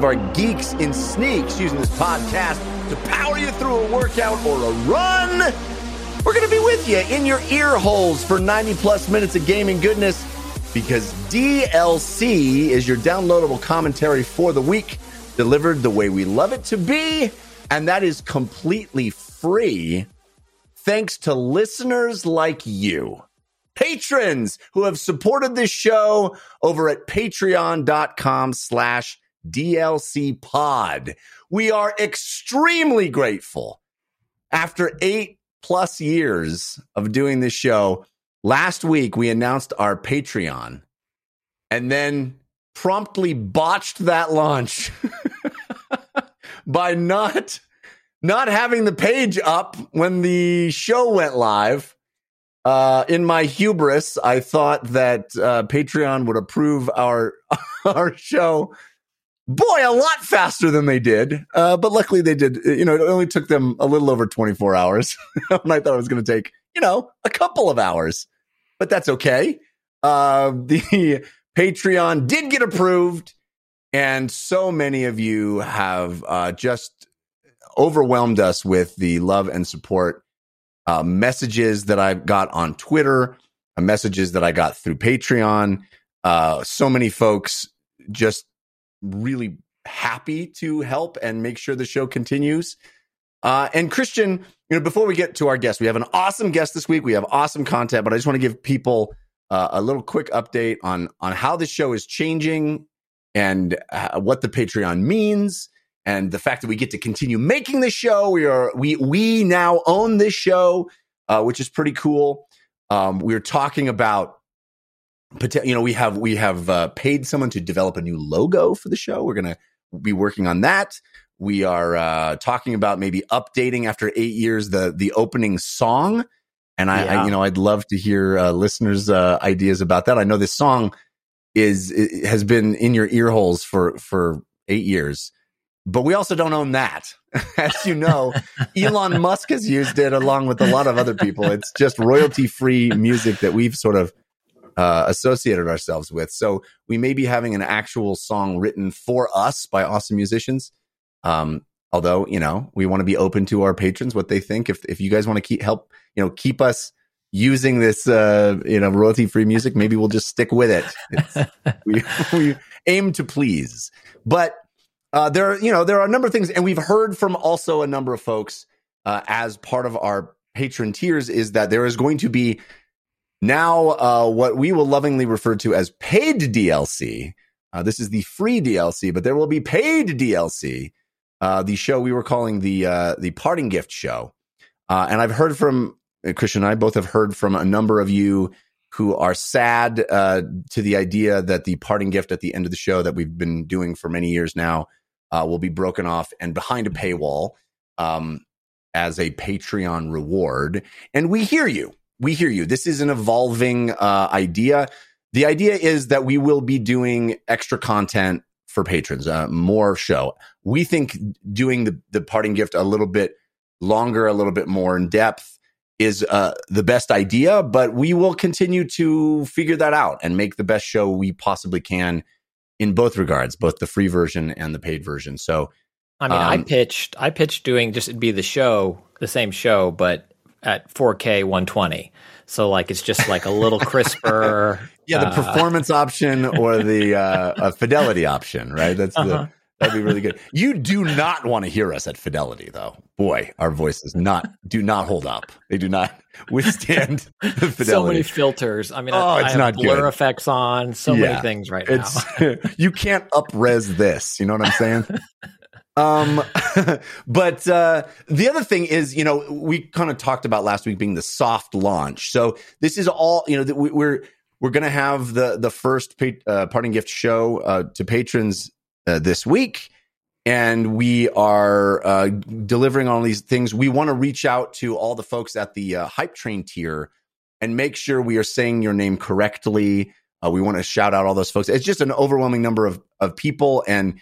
of our geeks in sneaks using this podcast to power you through a workout or a run. We're going to be with you in your ear holes for 90 plus minutes of gaming goodness because DLC is your downloadable commentary for the week, delivered the way we love it to be, and that is completely free thanks to listeners like you. Patrons who have supported this show over at patreon.com slash DLC pod. We are extremely grateful. After eight plus years of doing this show, last week we announced our Patreon and then promptly botched that launch by not not having the page up when the show went live. Uh, in my hubris, I thought that uh, Patreon would approve our our show boy, a lot faster than they did. Uh, but luckily they did. You know, it only took them a little over 24 hours. I thought it was going to take, you know, a couple of hours, but that's okay. Uh, the Patreon did get approved. And so many of you have uh, just overwhelmed us with the love and support uh, messages that I've got on Twitter, uh, messages that I got through Patreon. Uh, so many folks just really happy to help and make sure the show continues. Uh, and Christian, you know, before we get to our guest, we have an awesome guest this week. We have awesome content, but I just want to give people uh, a little quick update on on how the show is changing and uh, what the Patreon means, and the fact that we get to continue making the show. We are we we now own this show, uh, which is pretty cool. Um, we are talking about you know we have we have uh, paid someone to develop a new logo for the show. We're gonna be working on that. We are uh, talking about maybe updating after eight years the the opening song. And i, yeah. I you know i'd love to hear uh, listeners uh, ideas about that. I know this song is has been in your ear holes for for eight years. But we also don't own that. As you know elon musk has used it along with a lot of other people. It's just royalty free music that we've sort of uh, associated ourselves with. So we may be having an actual song written for us by awesome musicians. Um, although you know we want to be open to our patrons what they think. If if you guys want to keep help, you know, keep us using this uh, you know royalty free music, maybe we'll just stick with it. we we aim to please, but. Uh, there are, you know, there are a number of things, and we've heard from also a number of folks uh, as part of our patron tiers is that there is going to be now, uh, what we will lovingly refer to as paid DLC. Uh, this is the free DLC, but there will be paid DLC. Uh, the show we were calling the uh, the parting gift show, uh, and I've heard from uh, Christian and I both have heard from a number of you who are sad to the idea that the parting gift at the end of the show that we've been doing for many years now will be broken off and behind a paywall um, as a Patreon reward. And we hear you we hear you. This is an evolving uh, idea. The idea is that we will be doing extra content for patrons, uh, more show. We think doing the, the parting gift a little bit longer, a little bit more in depth is uh, the best idea, but we will continue to figure that out and make the best show we possibly can in both regards, both the free version and the paid version. So, I mean, um, I pitched, I pitched doing just it'd be the show, the same show, but at 4K 120. So like it's just like a little crisper. yeah, the uh, performance option or the uh, fidelity option, right? That's uh-huh. the that'd be really good. You do not want to hear us at fidelity, though. Boy, our voices not do not hold up. They do not withstand the fidelity. So many filters. I mean, oh, I, it's I not blur good. effects on. So yeah. many things right now. you can't upres this. You know what I'm saying? Um, but uh, the other thing is, you know, we kind of talked about last week being the soft launch. So this is all, you know, we're we're going to have the the first uh, parting gift show uh, to patrons uh, this week, and we are uh, delivering on these things. We want to reach out to all the folks at the uh, hype train tier and make sure we are saying your name correctly. we want to shout out all those folks. It's just an overwhelming number of of people and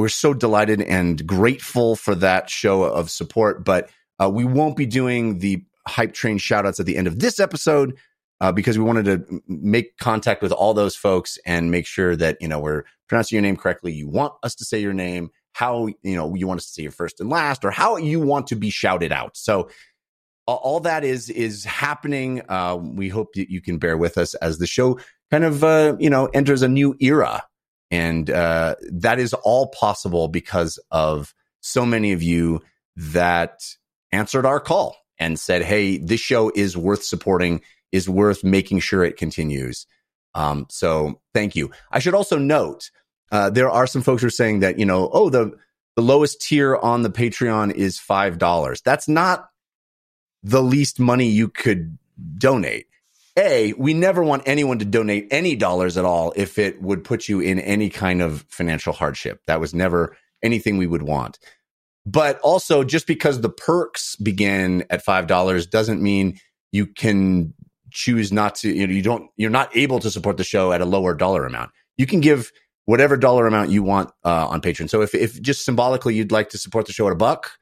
we're so delighted and grateful for that show of support. But uh, we won't be doing the hype train shout outs at the end of this episode uh, because we wanted to make contact with all those folks and make sure that, you know, we're pronouncing your name correctly. You want us to say your name, how, you know, you want us to say your first and last, or how you want to be shouted out. So, all that is is happening. Uh, we hope that you can bear with us as the show kind of uh, you know enters a new era, and uh, that is all possible because of so many of you that answered our call and said, "Hey, this show is worth supporting, is worth making sure it continues." Um, so thank you. I should also note uh, there are some folks who are saying that you know, oh, the the lowest tier on the Patreon is five dollars. That's not the least money you could donate. A, we never want anyone to donate any dollars at all if it would put you in any kind of financial hardship. That was never anything we would want. But also, just because the perks begin at $5 doesn't mean you can choose not to, you know, you don't, you're not able to support the show at a lower dollar amount. You can give whatever dollar amount you want uh, on Patreon. So if, if just symbolically you'd like to support the show at a buck,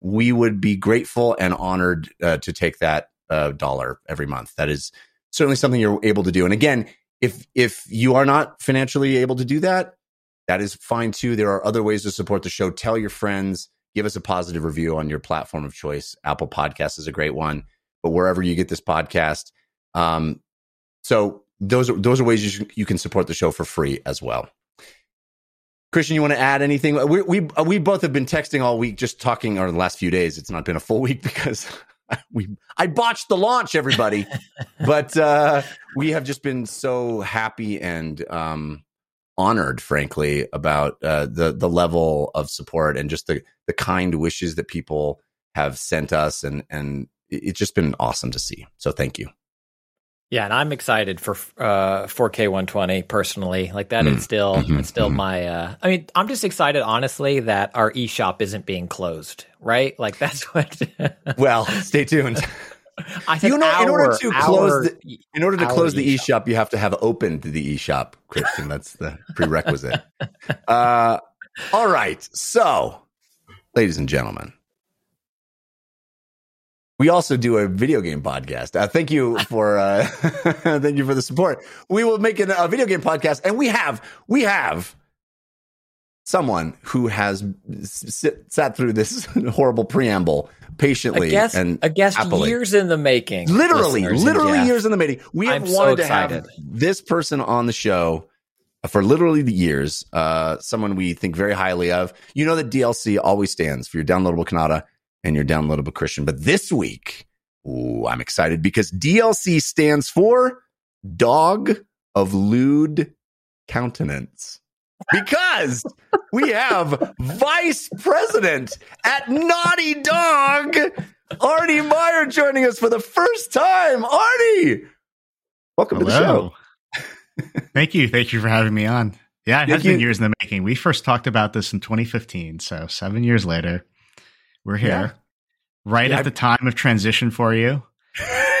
we would be grateful and honored uh, to take that uh, dollar every month. That is certainly something you're able to do. And again, if if you are not financially able to do that, that is fine too. There are other ways to support the show. Tell your friends, give us a positive review on your platform of choice. Apple Podcast is a great one, but wherever you get this podcast, um, so those are those are ways you, you can support the show for free as well. Christian, you want to add anything? We we we both have been texting all week, just talking, or the last few days. It's not been a full week because we I botched the launch, everybody. but uh, we have just been so happy and um, honored, frankly, about uh, the the level of support and just the the kind wishes that people have sent us, and and it's just been awesome to see. So thank you. Yeah, and I'm excited for uh, 4K 120 personally. Like that mm. is still mm-hmm. it's still mm-hmm. my. Uh, I mean, I'm just excited, honestly, that our eShop isn't being closed. Right? Like that's what. well, stay tuned. I think you know, our, in order to close the, in order to close the eShop, you have to have opened the eShop, Christian. That's the prerequisite. uh, all right, so, ladies and gentlemen, we also do a video game podcast. Uh, thank you for uh, thank you for the support. We will make an, a video game podcast, and we have we have someone who has sit, sat through this horrible preamble patiently a guest, and a guest happily. years in the making. Literally, literally years in the making. We have I'm wanted so to have this person on the show for literally the years. Uh, someone we think very highly of. You know that DLC always stands for your downloadable Cannata and your downloadable Christian. But this week, ooh, I'm excited because DLC stands for Dog of Lewd Countenance. Because we have Vice President at Naughty Dog, Arne Meyer, joining us for the first time. Arne, welcome Hello. to the show. Thank you. Thank you for having me on. Yeah, it Thank has you. been years in the making. We first talked about this in 2015, so seven years later. We're here. Yeah. Right yeah, at the time of transition for you.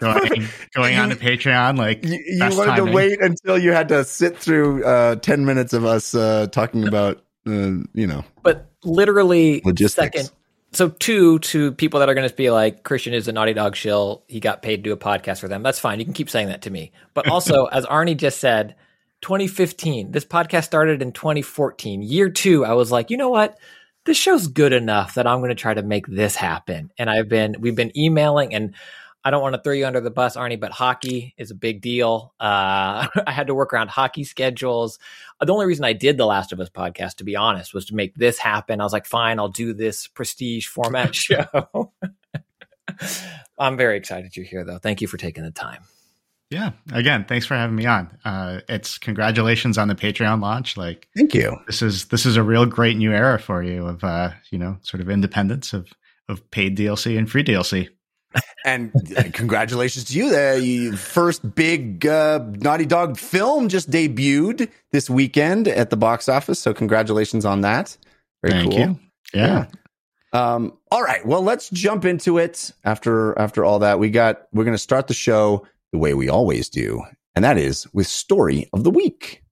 going, going on to Patreon, like you, you wanted timing. to wait until you had to sit through uh, ten minutes of us uh, talking about, uh, you know, but literally logistics. Second, so two to people that are going to be like Christian is a Naughty Dog shill. He got paid to do a podcast for them. That's fine. You can keep saying that to me. But also, as Arne just said, 2015. This podcast started in 2014. Year two, I was like, you know what? This show's good enough that I'm going to try to make this happen. And I've been, we've been emailing and I don't want to throw you under the bus, Arne, but hockey is a big deal. Uh, I had to work around hockey schedules. The only reason I did the Last of Us podcast, to be honest, was to make this happen. I was like, fine, I'll do this prestige format show. I'm very excited you're here, though. Thank you for taking the time. Yeah. Again, thanks for having me on. Uh, it's congratulations on the Patreon launch. Like, thank you. This is this is a real great new era for you of uh, you know sort of independence of of paid DLC and free DLC. And congratulations to you. The first big uh, Naughty Dog film just debuted this weekend at the box office. So congratulations on that. Very Thank cool. you. Yeah. yeah. Um, all right. Well, let's jump into it. After after all that, we got we're going to start the show the way we always do, and that is with Story of the Week.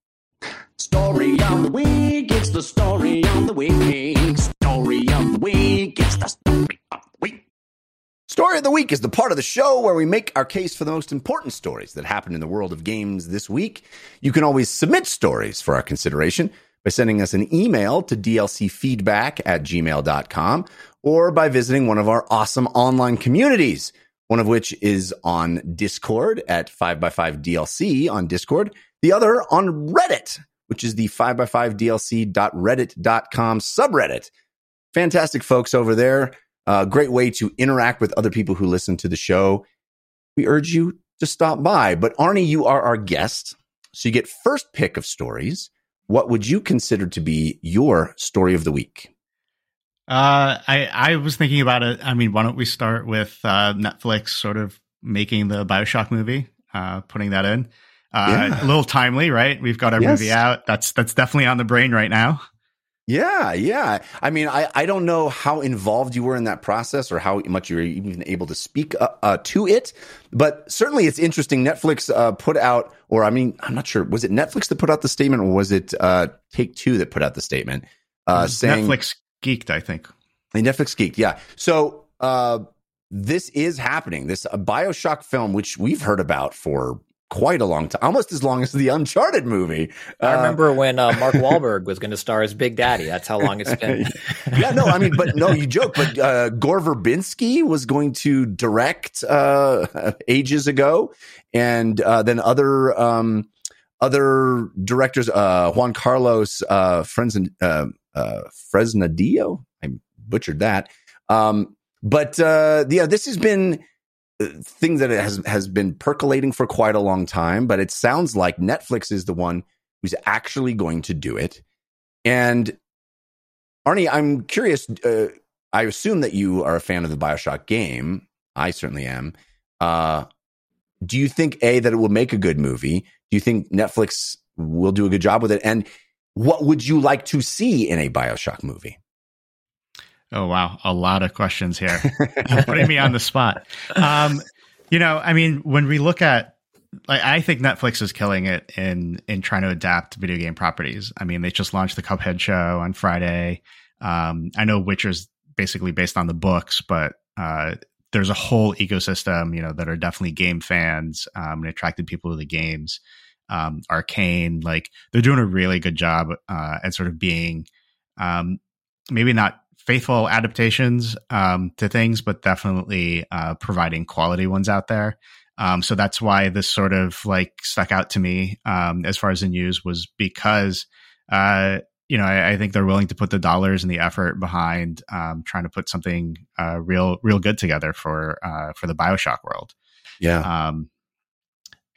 Story of the Week, it's the story of the week. Story of the Week, it's the story of the week. Story of the Week is the part of the show where we make our case for the most important stories that happened in the world of games this week. You can always submit stories for our consideration by sending us an email to dlcfeedback at gmail.com or by visiting one of our awesome online communities, one of which is on Discord at 5x5DLC on Discord, the other on Reddit, which is the 5x5dlc.reddit.com subreddit. Fantastic folks over there. Uh, great way to interact with other people who listen to the show. We urge you to stop by. But Arne, you are our guest. So you get first pick of stories. What would you consider to be your story of the week? Uh, I I was thinking about it. I mean, why don't we start with uh, Netflix sort of making the Bioshock movie, uh, putting that in. Uh, yeah. A little timely, right? We've got our yes. movie out. That's that's definitely on the brain right now. Yeah, yeah. I mean, I, I don't know how involved you were in that process or how much you were even able to speak uh, uh, to it, but certainly it's interesting. Netflix uh, put out, or I mean, I'm not sure, was it Netflix that put out the statement or was it uh, Take Two that put out the statement uh, saying Netflix geeked? I think. Netflix geeked, yeah. So uh, this is happening. This Bioshock film, which we've heard about for quite a long time, almost as long as the Uncharted movie. I remember uh, when uh, Mark Wahlberg was going to star as Big Daddy. That's how long it's been. yeah, no, I mean, but no, you joke, but uh, Gore Verbinski was going to direct uh, ages ago, and uh, then other um, other directors, uh, Juan Carlos uh, Fresn- uh, Fresnadillo, I butchered that. Um, but yeah, this has been thing that has has been percolating for quite a long time, but it sounds like Netflix is the one who's actually going to do it. And Arne, I'm curious. Uh, I assume that you are a fan of the Bioshock game. I certainly am. Uh, do you think a that it will make a good movie? Do you think Netflix will do a good job with it? And what would you like to see in a Bioshock movie? Oh wow, a lot of questions here, putting me on the spot. Um, you know, I mean, when we look at, like, I think Netflix is killing it in in trying to adapt video game properties. I mean, they just launched the Cuphead show on Friday. Um, I know Witcher's basically based on the books, but uh, there's a whole ecosystem, you know, that are definitely game fans um, and attracted people to the games. Um, Arcane, like, they're doing a really good job uh, at sort of being um, maybe not faithful adaptations um, to things, but definitely uh, providing quality ones out there. Um, so that's why this sort of like stuck out to me um, as far as the news was because uh, you know I, I, think they're willing to put the dollars and the effort behind um, trying to put something uh, real real good together for uh, for the Bioshock world. Yeah.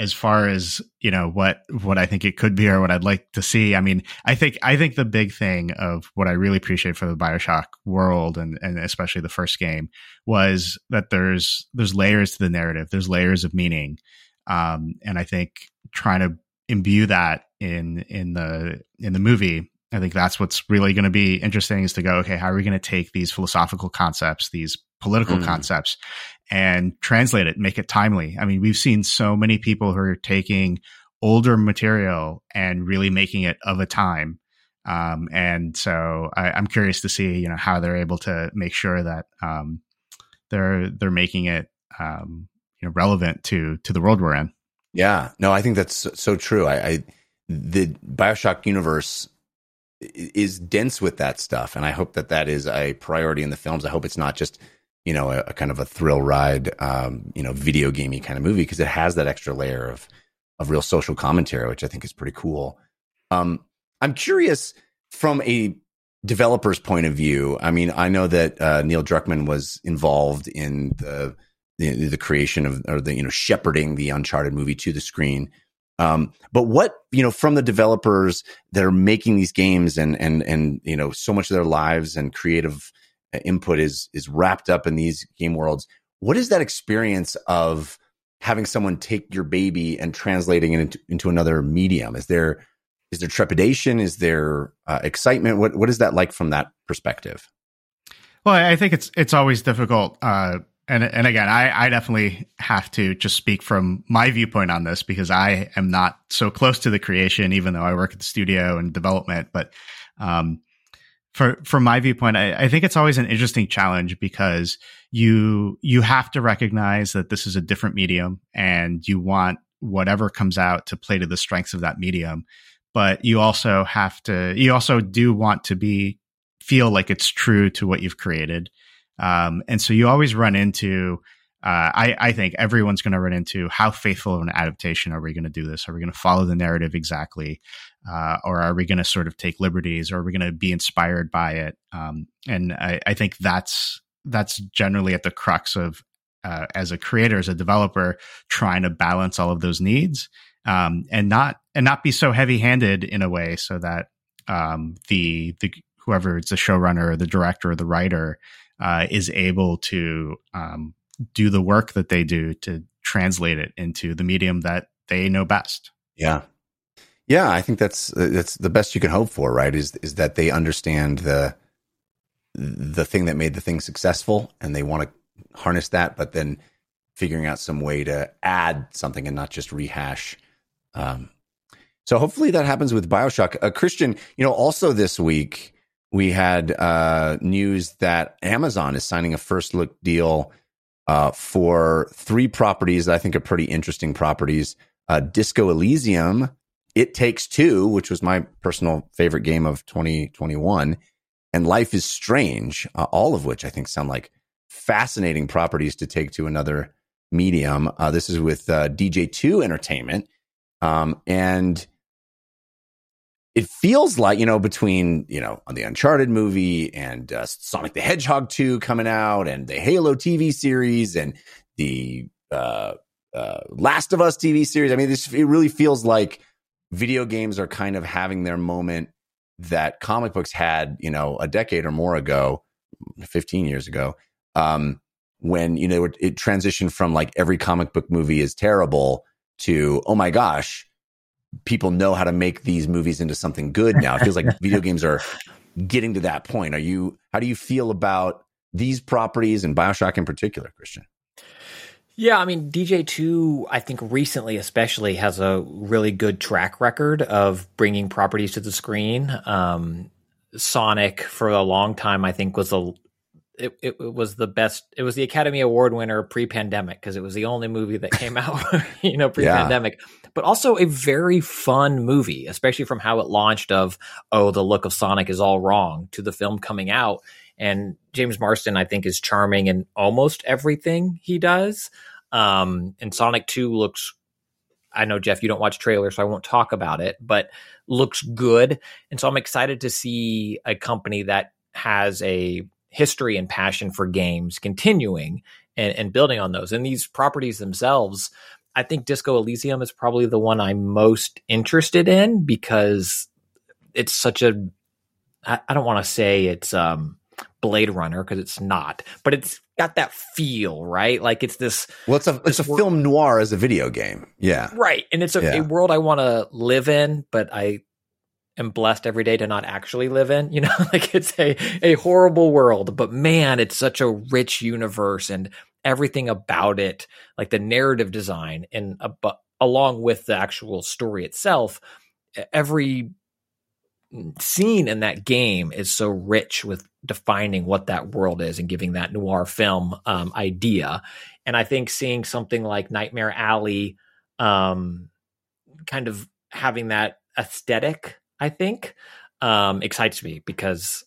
As far as you know what what I think it could be or what I'd like to see. I mean, I think I think the big thing of what I really appreciate for the Bioshock world and and especially the first game was that there's there's layers to the narrative. There's layers of meaning, um, and I think trying to imbue that in in the in the movie I think that's what's really going to be interesting is to go, okay, how are we going to take these philosophical concepts, these political mm. concepts, and translate it, make it timely? I mean, we've seen so many people who are taking older material and really making it of a time. Um, and so I, am curious to see, you know, how they're able to make sure that um, they're they're making it, um, you know, relevant to to the world we're in. Yeah, no, I think that's so, so true. I, I the Bioshock universe is dense with that stuff, and I hope that that is a priority in the films. I hope it's not just you know a, a kind of a thrill ride, um, you know, video gamey kind of movie because it has that extra layer of of real social commentary, which I think is pretty cool. Um, I'm curious from a developer's point of view. I mean, I know that uh, Neil Druckmann was involved in the, the the creation of or the you know shepherding the Uncharted movie to the screen. Um, but what you know from the developers that are making these games and and and you know so much of their lives and creative uh, input is is wrapped up in these game worlds. What is that experience of having someone take your baby and translating it into, into another medium? Is there is there trepidation? Is there uh, excitement? What what is that like from that perspective? Well, I think it's it's always difficult uh, and and again, I, I definitely have to just speak from my viewpoint on this because I am not so close to the creation, even though I work at the studio and development. But um, for from my viewpoint, I, I think it's always an interesting challenge because you you have to recognize that this is a different medium and you want whatever comes out to play to the strengths of that medium but you also have to you also do want to be feel like it's true to what you've created um, and so you always run into uh, I, I, think everyone's going to run into how faithful of an adaptation are we going to do this? Are we going to follow the narrative exactly? Uh, or are we going to sort of take liberties or are we going to be inspired by it? Um, and I, I, think that's, that's generally at the crux of, uh, as a creator, as a developer, trying to balance all of those needs, um, and not, and not be so heavy handed in a way so that, um, the, the, whoever it's the showrunner or the director or the writer, uh, is able to, um, do the work that they do to translate it into the medium that they know best. Yeah. Yeah, I think that's that's the best you can hope for, right? Is is that they understand the the thing that made the thing successful and they want to harness that, but then figuring out some way to add something and not just rehash. Um, so hopefully that happens with Bioshock. Uh, Christian, you know, also this week we had uh, news that Amazon is signing a first look deal uh, for three properties that I think are pretty interesting properties. Uh, Disco Elysium, It Takes Two, which was my personal favorite game of 2021, and Life is Strange, uh, all of which I think sound like fascinating properties to take to another medium. Uh, this is with uh, DJ2 Entertainment. Um, and it feels like you know between you know on the uncharted movie and uh, sonic the hedgehog 2 coming out and the halo tv series and the uh, uh, last of us tv series. I mean this it really feels like video games are kind of having their moment that comic books had you know a decade or more ago 15 years ago um, when you know it transitioned from like every comic book movie is terrible to oh my gosh people know how to make these movies into something good now. It feels like video games are getting to that point. Are you? How do you feel about these properties and Bioshock in particular, Christian? Yeah, I mean, DJ2, I think recently especially has a really good track record of bringing properties to the screen. Um, Sonic, for a long time, I think was a it, it, was the best. It was the Academy Award winner pre-pandemic because it was the only movie that came out, you know, pre-pandemic. Yeah. But also a very fun movie, especially from how it launched. Of oh, the look of Sonic is all wrong to the film coming out, and James Marsden, I think, is charming in almost everything he does. Um, and Sonic Two looks. I know Jeff, you don't watch trailers, so I won't talk about it, but looks good. And so I'm excited to see a company that has a history and passion for games continuing and, and building on those. And these properties themselves, I think Disco Elysium is probably the one I'm most interested in because it's such a I, I don't want to say it's um Blade Runner because it's not, but it's got that feel, right? Like it's this. Well, it's a it's a film noir as a video game, yeah, right. And it's a, yeah. a world I want to live in, but I am blessed every day to not actually live in. You know, like it's a, a horrible world, but man, it's such a rich universe and everything about it, like the narrative design and uh, along with the actual story itself, every scene in that game is so rich with defining what that world is and giving that noir film um, idea. And I think seeing something like Nightmare Alley, um, kind of having that aesthetic I think, um, excites me because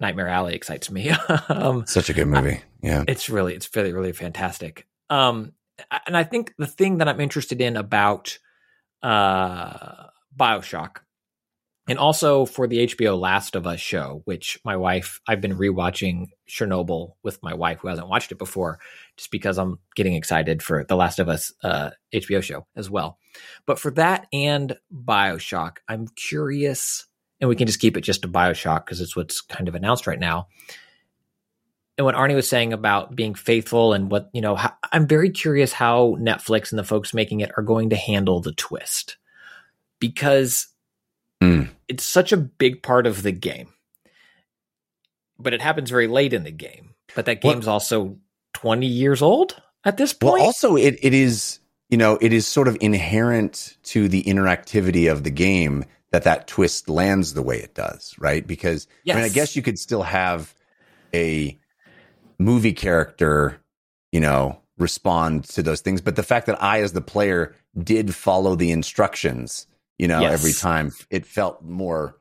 Nightmare Alley excites me. um, Such a good movie. Yeah. It's really, it's really, really fantastic. Um, and I think the thing that I'm interested in about uh, Bioshock and also for the HBO Last of Us show, which my wife, I've been rewatching Chernobyl with my wife who hasn't watched it before, just because I'm getting excited for the Last of Us uh, HBO show as well. But for that and Bioshock, I'm curious, and we can just keep it just to Bioshock because it's what's kind of announced right now. And what Arne was saying about being faithful and what, you know, how, I'm very curious how Netflix and the folks making it are going to handle the twist because Mm. It's such a big part of the game. But it happens very late in the game. But that game's well, also 20 years old at this point. Well, also it, it is, you know, it is sort of inherent to the interactivity of the game that that twist lands the way it does, right? Because yes. I mean, I guess you could still have a movie character, you know, respond to those things. But the fact that I, as the player, did follow the instructions, you know, yes. every time, it felt more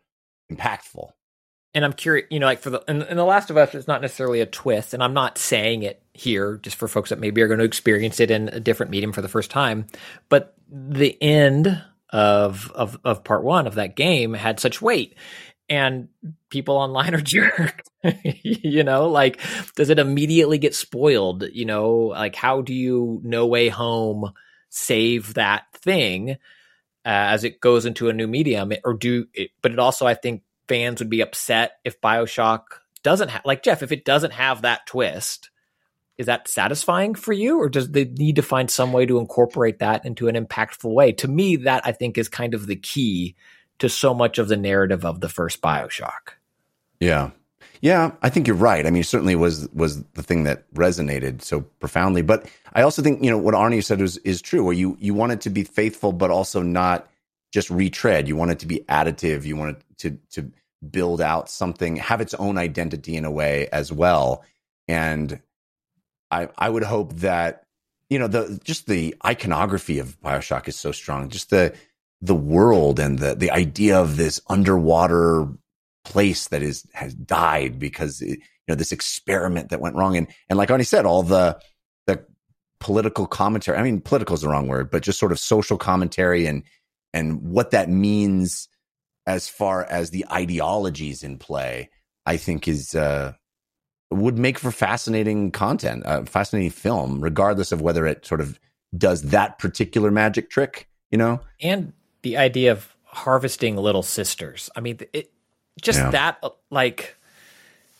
impactful. And I'm curious, you know, like for the in, in, The Last of Us, it's not necessarily a twist, and I'm not saying it here just for folks that maybe are going to experience it in a different medium for the first time. But the end of of of part one of that game had such weight, and people online are jerks. you know, like does it immediately get spoiled? You know, like how do you No Way Home save that thing uh, as it goes into a new medium, or do? It, but it also, I think, fans would be upset if Bioshock doesn't have, like Jeff, if it doesn't have that twist. Is that satisfying for you, or does they need to find some way to incorporate that into an impactful way? To me, that I think is kind of the key to so much of the narrative of the first Bioshock. Yeah. Yeah, I think you're right. I mean, certainly was was the thing that resonated so profoundly. But I also think you know what Arne said is is true. Where you you want it to be faithful, but also not just retread. You want it to be additive. You want it to to build out something, have its own identity in a way as well. And I I would hope that you know the just the iconography of Bioshock is so strong. Just the the world and the the idea of this underwater place that is has died because it, you know this experiment that went wrong and and like Arne said all the the political commentary I mean political is the wrong word but just sort of social commentary and and what that means as far as the ideologies in play I think is uh would make for fascinating content uh, fascinating film regardless of whether it sort of does that particular magic trick you know and the idea of harvesting little sisters. I mean, it just yeah. that like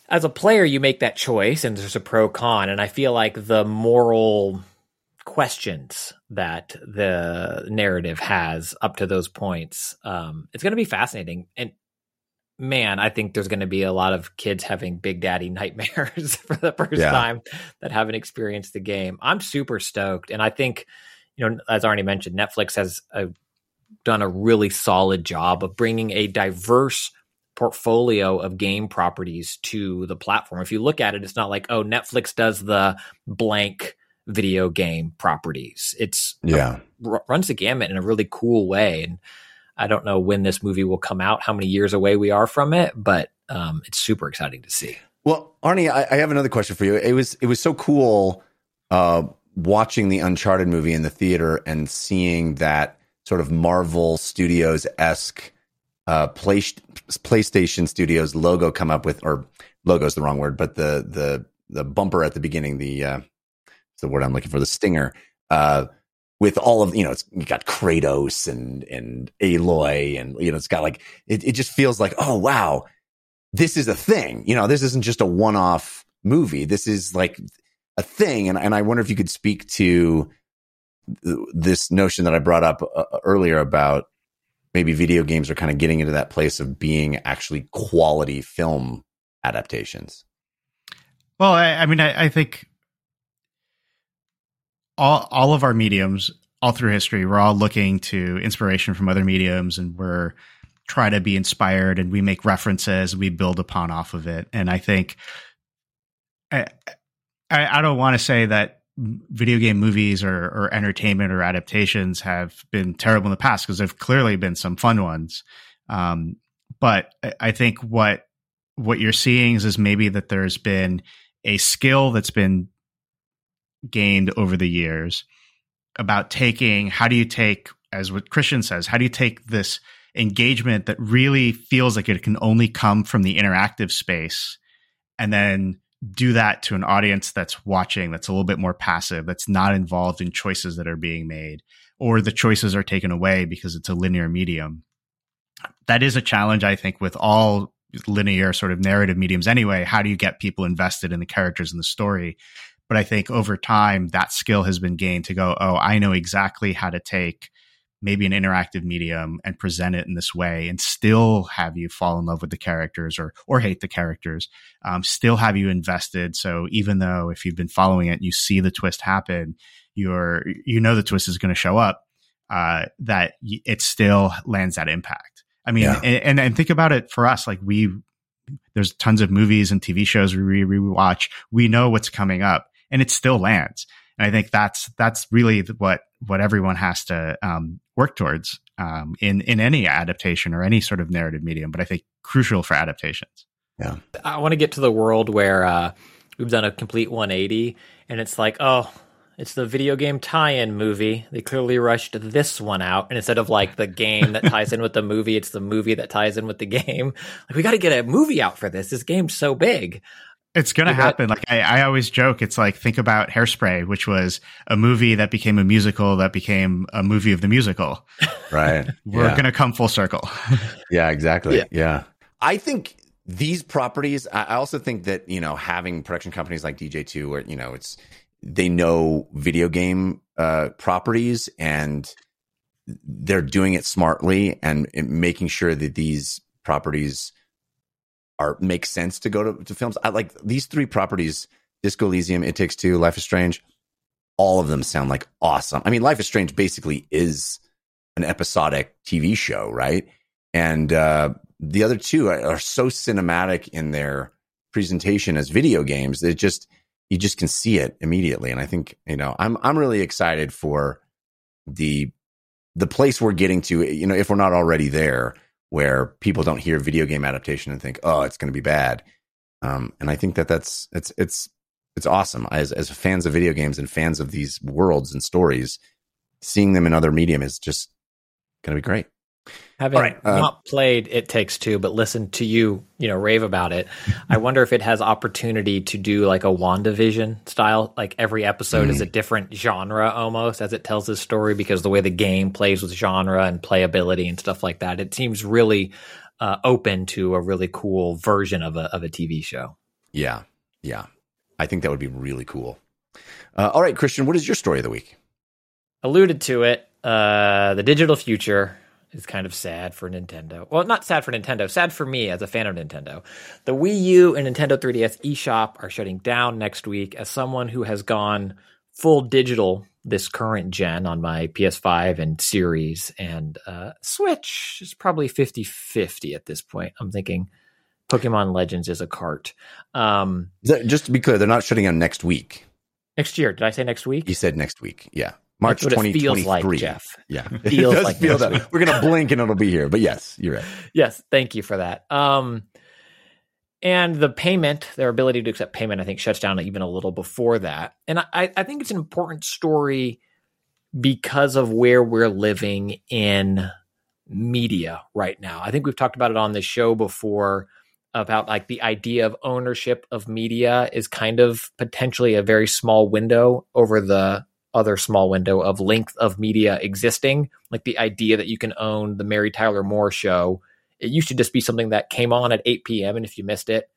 as a player you make that choice and there's a pro con and I feel like the moral questions that the narrative has up to those points um, it's going to be fascinating and man i think there's going to be a lot of kids having big daddy nightmares for the first yeah. time that haven't experienced the game i'm super stoked and i think you know as arne mentioned netflix has a done a really solid job of bringing a diverse portfolio of game properties to the platform. If you look at it, it's not like, oh, Netflix does the blank video game properties. It's yeah r- runs the gamut in a really cool way. And I don't know when this movie will come out, how many years away we are from it, but um, it's super exciting to see. Well, Arne, I, I, have another question for you. It was it was so cool uh, watching the Uncharted movie in the theater and seeing that sort of Marvel Studios esque uh, play, PlayStation Studios logo come up with, or logo is the wrong word, but the the the bumper at the beginning, the uh, the word I'm looking for, the stinger, uh, with all of you know, it's got Kratos and and Aloy, and you know, it's got like it, it just feels like, oh wow, this is a thing. You know, this isn't just a one off movie. This is like a thing, and and I wonder if you could speak to this notion that I brought up uh, earlier about maybe video games are kind of getting into that place of being actually quality film adaptations. Well, I, I mean, I, I, think all all of our mediums, all through history, we're all looking to inspiration from other mediums, and we're trying to be inspired, and we make references, we build upon off of it. And I think I I, I don't want to say that video game movies or, or entertainment or adaptations have been terrible in the past because there've clearly been some fun ones. Um, but I think what what you're seeing is, is maybe that there's been a skill that's been gained over the years about taking how do you take as what Christian says how do you take this engagement that really feels like it can only come from the interactive space and then do that to an audience that's watching, that's a little bit more passive, that's not involved in choices that are being made, or the choices are taken away because it's a linear medium. That is a challenge, I think, with all linear sort of narrative mediums anyway. How do you get people invested in the characters and the story? But I think over time, that skill has been gained to go, oh, I know exactly how to take maybe an interactive medium and present it in this way and still have you fall in love with the characters or or hate the characters um, still have you invested so even though if you've been following it you see the twist happen you're you know the twist is going to show up uh, that it still lands that impact i mean yeah. and, and think about it for us like we there's tons of movies and TV shows we we watch. We know what's coming up, and it still lands. And I think that's that's really what what everyone has to um, work towards um, in in any adaptation or any sort of narrative medium. But I think crucial for adaptations. Yeah, I want to get to the world where uh, we've done a complete 180, and it's like, oh, it's the video game tie-in movie. They clearly rushed this one out, and instead of like the game that ties in with the movie, it's the movie that ties in with the game. Like we got to get a movie out for this. This game's so big. It's going to happen. Like I, I always joke, it's like think about Hairspray, which was a movie that became a musical that became a movie of the musical. Right. We're yeah. going to come full circle. yeah, exactly. Yeah. Yeah. I think these properties. I also think that you know having production companies like DJ Two, where you know it's they know video game uh, properties and they're doing it smartly and, and making sure that these properties are make sense to go to, to films. I like these three properties: Disco Elysium, It Takes Two, Life is Strange. All of them sound like awesome. I mean, Life is Strange basically is an episodic TV show, right? And uh, the other two are, are so cinematic in their presentation as video games that just you just can see it immediately. And I think you know I'm I'm really excited for the the place we're getting to. You know, if we're not already there, where people don't hear video game adaptation and think, oh, it's going to be bad. Um, and I think that that's it's it's it's awesome as as fans of video games and fans of these worlds and stories. Seeing them in other medium is just going to be great. Having right, uh, not played It Takes Two, but listened to you, you know, rave about it, I wonder if it has opportunity to do like a WandaVision style, like every episode Mm. is a different genre almost as it tells this story because the way the game plays with genre and playability and stuff like that, it seems really uh, open to a really cool version of a of a TV show. Yeah, yeah. I think that would be really cool. Uh, all right, Christian, what is your story of the week? alluded to it. Uh, the digital future is kind of sad for Nintendo. Well, not sad for Nintendo, sad for me as a fan of Nintendo. The Wii U and Nintendo 3DS eShop are shutting down next week. As someone who has gone full digital this current gen on my PS5 and Series and uh, Switch is probably 50 50 at this point. I'm thinking Pokemon Legends is a cart. Um, Just to be clear, they're not shutting down next week. next year, did I say next week? You said next week. Yeah. March it feels 2023. like, Jeff. Yeah. Feels it does like feel that. We're going to blink and it'll be here. But yes, you're right. yes, thank you for that. Um, and the payment, their ability to accept payment, I think shuts down even a little before that. And I, I think it's an important story because of where we're living in media right now. I think we've talked about it on the show before about like the idea of ownership of media is kind of potentially a very small window over the other small window of length of media existing. Like the idea that you can own the Mary Tyler Moore show. It used to just be something that came on at 8 p.m. and if you missed it,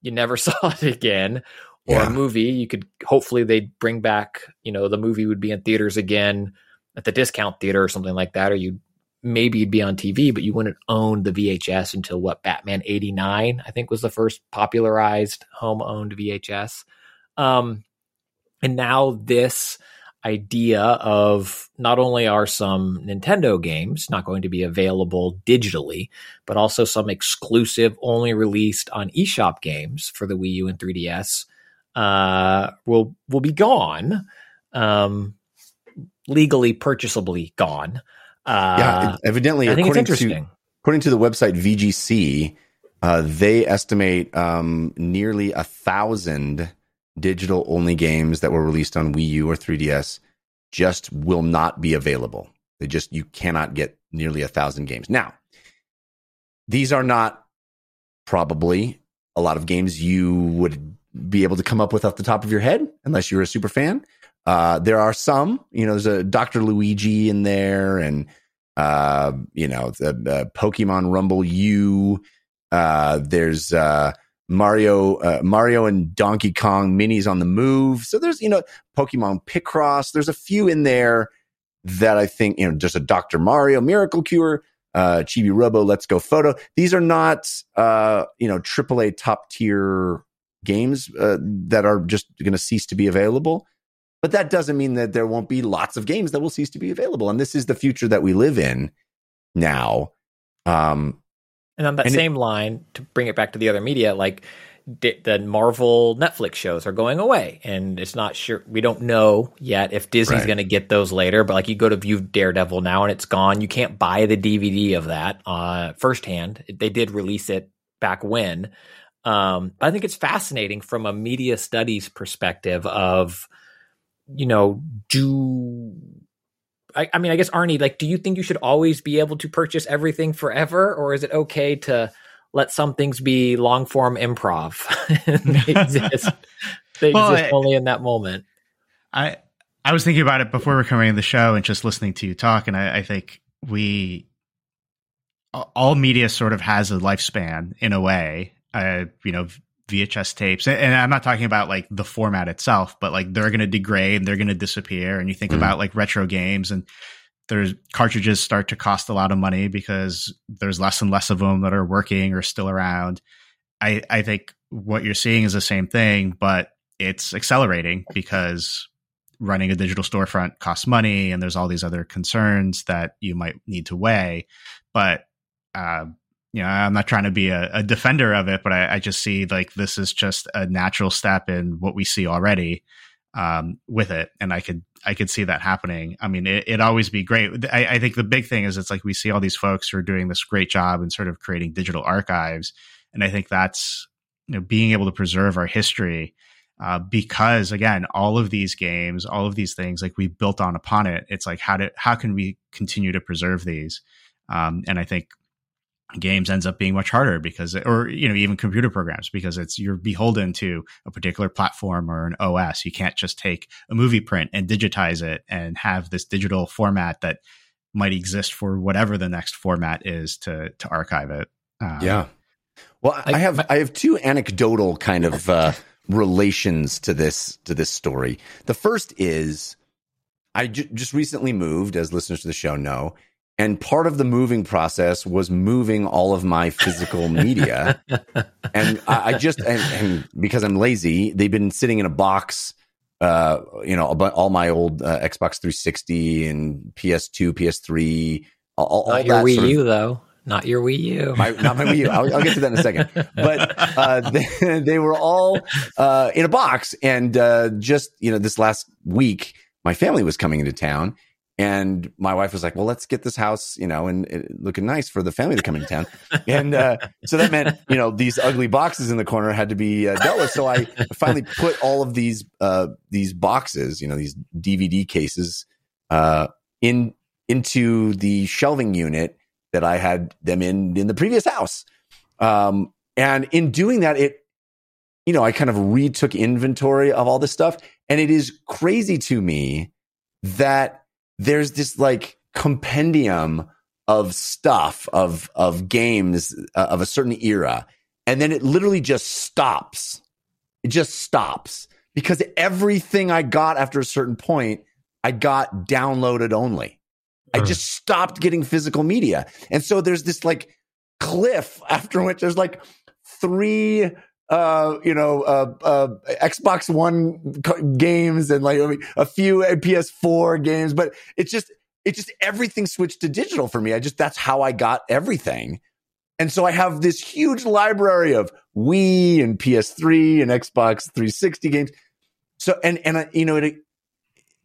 you never saw it again. Or Yeah. a movie, you could hopefully they'd bring back, you know, the movie would be in theaters again at the discount theater or something like that, or you maybe you'd be on TV, but you wouldn't own the VHS until what Batman '89, I think, was the first popularized home-owned VHS. Um, and now this idea of not only are some Nintendo games not going to be available digitally, but also some exclusive, only released on eShop games for the Wii U and 3DS uh, will will be gone, um, legally purchasably gone. Uh, yeah. Evidently, I think it's according to according to the website VGC, uh, they estimate um, nearly a thousand digital only games that were released on Wii U or 3DS just will not be available. They just you cannot get nearly a thousand games. Now, these are not probably a lot of games you would be able to come up with off the top of your head unless you're a super fan. Uh, there are some, you know, there's a Dr. Luigi in there and, uh, you know, the Pokemon Rumble U. Uh, there's, uh, Mario, uh, Mario and Donkey Kong minis on the move. So there's, you know, Pokemon Picross. There's a few in there that I think, you know, just a Dr. Mario Miracle Cure, uh, Chibi Robo, Let's Go Photo. These are not, uh, you know, AAA top tier games, uh, that are just going to cease to be available. But that doesn't mean that there won't be lots of games that will cease to be available. And this is the future that we live in now. Um, And on that And it- same line, to bring it back to the other media, like the Marvel Netflix shows are going away, and it's not sure. We don't know yet if Disney's Right. going to get those later. But like, you go to view Daredevil now, and it's gone. You can't buy the DVD of that uh, firsthand. They did release it back when. Um, but I think it's fascinating from a media studies perspective of, you know, do I, I mean, I guess Arne, like, do you think you should always be able to purchase everything forever, or is it okay to let some things be long form improv? they exist. They Well, exist I- only in that moment. I I was thinking about it before we're coming in the show and just listening to you talk, and I, I think we all media sort of has a lifespan in a way. Uh, you know, VHS tapes, and, I'm not talking about like the format itself, but like they're going to degrade, and they're going to disappear, and you think Mhm. about like retro games and. There's cartridges start to cost a lot of money because there's less and less of them that are working or still around. I, I think what you're seeing is the same thing, but it's accelerating because running a digital storefront costs money and there's all these other concerns that you might need to weigh. But, uh, you know, I'm not trying to be a, a defender of it, but I, I just see like this is just a natural step in what we see already um, with it, and I could I could see that happening. I mean, it, it'd always be great. I, I think the big thing is it's like we see all these folks who are doing this great job in sort of creating digital archives, and I think that's you know being able to preserve our history uh, because again, all of these games, all of these things, like we built on upon it. It's like how do how can we continue to preserve these? Um, and I think games ends up being much harder because, or you know, even computer programs because it's you're beholden to a particular platform or an OS. You can't just take a movie print and digitize it and have this digital format that might exist for whatever the next format is to to archive it. Um, Yeah. Well, I, I- have I have two anecdotal kind of uh, relations to this to this story. The first is I ju- just recently moved, as listeners to the show know, and part of the moving process was moving all of my physical media. And I, I just and, and because I'm lazy, they've been sitting in a box. Uh, you know, about all my old uh, Xbox 360 and PS2, PS3, all, all Not that your Wii sort of U, though. Not your Wii U. my, not my Wii U. I'll, I'll get to that in a second. But uh, they, they were all uh, in a box, and uh, just you know, this last week, my family was coming into town, and my wife was like, "Well, let's get this house, you know, and, and looking nice for the family to come into town." And uh, so that meant, you know, these ugly boxes in the corner had to be uh, dealt with. So I finally put all of these uh, these boxes, you know, these DVD cases, uh, in into the shelving unit that I had them in in the previous house. Um, and in doing that, it, you know, I kind of retook inventory of all this stuff. And it is crazy to me that there's this like compendium of stuff of, of games uh, of a certain era. And then it literally just stops. It just stops because everything I got after a certain point, I got downloaded only. I Hmm. just stopped getting physical media. And so there's this like cliff after which there's like three uh you know uh uh Xbox 1 co- games and like I mean, a few PS4 games but it's just it just everything switched to digital for me. I just that's how I got everything. And so I have this huge library of Wii and PS3 and Xbox 360 games. So and and you know it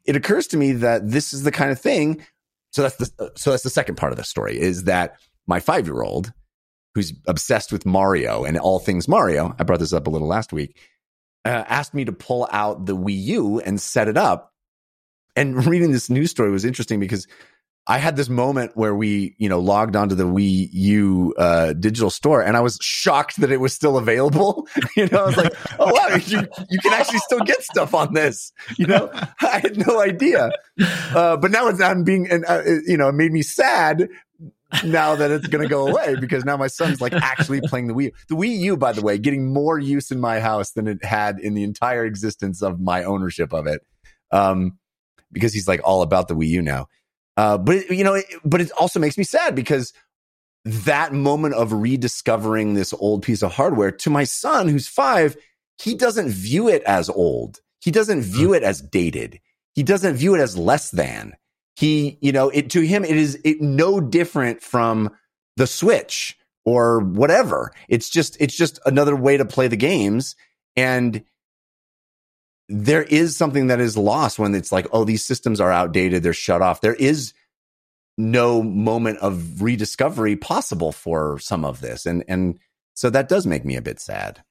it occurs to me that this is the kind of thing so that's the so that's the second part of the story is that my five year old who's obsessed with Mario and all things Mario. I brought this up a little last week. Uh, asked me to pull out the Wii U and set it up. And reading this news story was interesting because I had this moment where we, you know, logged onto the Wii U uh, digital store, and I was shocked that it was still available. you know, I was like, "Oh wow, you you can actually still get stuff on this." You know, I had no idea. Uh, but now it's I'm being, and uh, you know, it made me sad now that it's going to go away because now my son's like actually playing the Wii U. The Wii U, by the way, getting more use in my house than it had in the entire existence of my ownership of it. Um, because he's like all about the Wii U now. Uh, but it, you know, it, but it also makes me sad because that moment of rediscovering this old piece of hardware to my son who's five, he doesn't view it as old. He doesn't view it as dated. He doesn't view it as less than. He, you know, it to him, it is it no different from the Switch or whatever. It's just it's just another way to play the games and there is something that is lost when it's like oh these systems are outdated, they're shut off. There is no moment of rediscovery possible for some of this and and so that does make me a bit sad.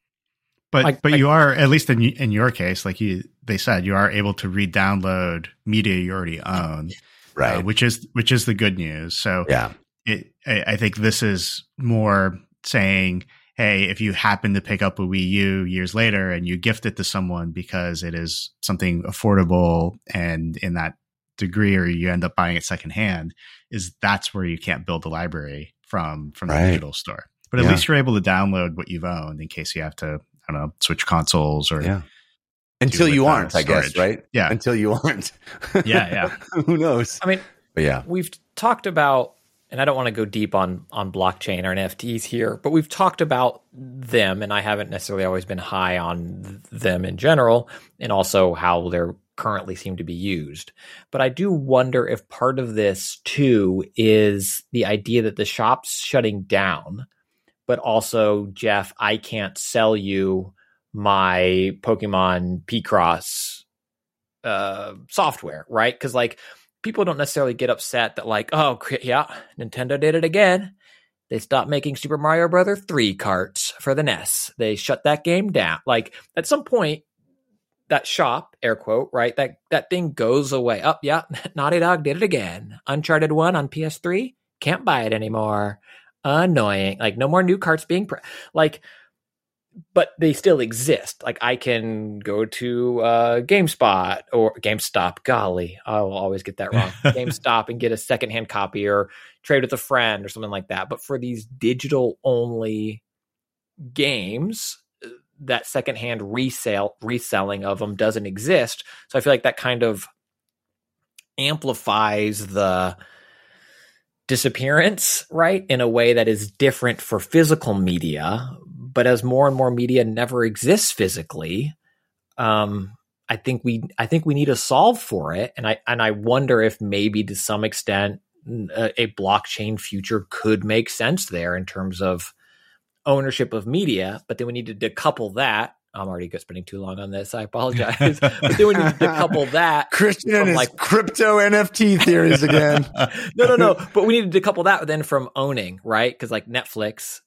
But I, but I, you are at least in in your case, like you they said, you are able to re-download media you already own, right? Uh, which is which is the good news. So yeah, it, I think this is more saying, hey, if you happen to pick up a Wii U years later and you gift it to someone because it is something affordable and in that degree, or you end up buying it secondhand, is that's where you can't build a library from from right. the digital store. But at yeah. least you're able to download what you've owned in case you have to, I don't know, switch consoles or yeah. Until you aren't, I guess, right? Yeah. Until you aren't. yeah, yeah. Who knows? I mean, but yeah, we've talked about and I don't want to go deep on on blockchain or NFTs here, but we've talked about them, and I haven't necessarily always been high on them in general, and also how they're currently seem to be used. But I do wonder if part of this too is the idea that the shop's shutting down, but also Jeff, I can't sell you my Pokemon Picross uh, software, right? Because like people don't necessarily get upset that like, oh yeah, Nintendo did it again. They stopped making Super Mario Brother 3 carts for the NES. They shut that game down. Like at some point that shop, air quote, right? That that thing goes away. Up, oh, yeah, Naughty Dog did it again. Uncharted 1 on PS3, can't buy it anymore. Annoying. Like no more new carts being pre- like but they still exist. Like I can go to uh, GameSpot or GameStop. Golly, I'll always get that wrong. GameStop and get a secondhand copy or trade with a friend or something like that. But for these digital only games, uh, that secondhand resale reselling of them doesn't exist. So I feel like that kind of amplifies the disappearance, right, in a way that is different for physical media, but as more and more media never exists physically, um, I think we I think we need a solve for it, and I and I wonder if maybe to some extent a, a blockchain future could make sense there in terms of ownership of media. But then we need to decouple that I'm already spending too long on this. I apologize. but then we need to decouple that. Christian like crypto NFT theories again. no, no, no. But we need to decouple that then from owning, right? Because like Netflix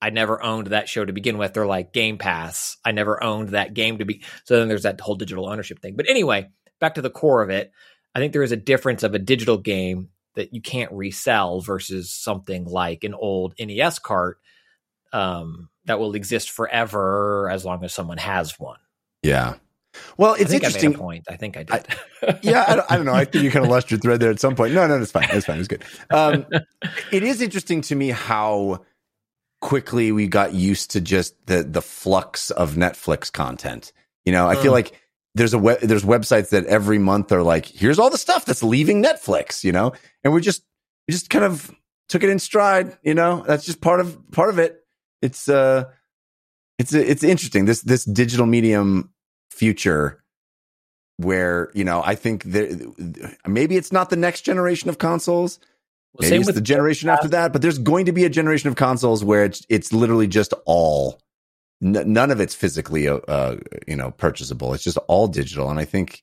I never owned that show to begin with. They're like Game Pass. I never owned that game to be. So then there's that whole digital ownership thing. But anyway, back to the core of it. I think there is a difference of a digital game that you can't resell versus something like an old NES cart um, that will exist forever as long as someone has one. Yeah. Well, it's interesting. I point. I think I did. I, yeah, I don't, I don't, know. I think you kind of lost your thread there at some point. No, no, it's fine. It's fine. It's good. Um, it is interesting to me how quickly we got used to just the the flux of Netflix content. You know, I feel mm. like there's a web, there's websites that every month are like, here's all the stuff that's leaving Netflix, you know, and we just we just kind of took it in stride. You know, that's just part of part of it. It's uh, it's it's interesting this this digital medium future where you know I think there maybe it's not the next generation of consoles well, Maybe it's the generation after that, but there's going to be a generation of consoles where it's it's literally just all n- none of it's physically uh, uh, you know purchasable. It's just all digital, and I think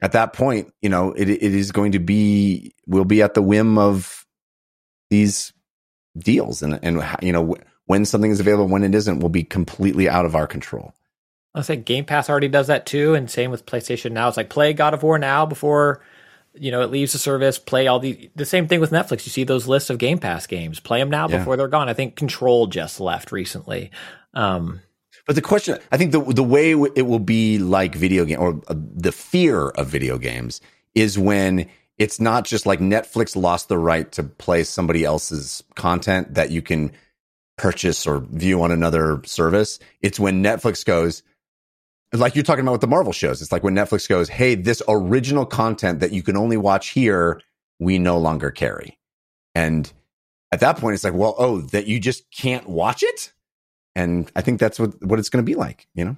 at that point, you know, it it is going to be will be at the whim of these deals, and and you know when something is available, when it isn't, will be completely out of our control. I think Game Pass already does that too, and same with PlayStation Now. It's like play God of War now before you know, it leaves the service, play all the the same thing with Netflix. You see those lists of Game Pass games, play them now yeah. before they're gone. I think Control just left recently. Um, but the question, I think the the way it will be like video game or uh, the fear of video games is when it's not just like Netflix lost the right to play somebody else's content that you can purchase or view on another service. It's when Netflix goes, like you're talking about with the Marvel shows. It's like when Netflix goes, Hey, this original content that you can only watch here, we no longer carry. And at that point, it's like, well, oh, that you just can't watch it. And I think that's what, what it's going to be like, you know?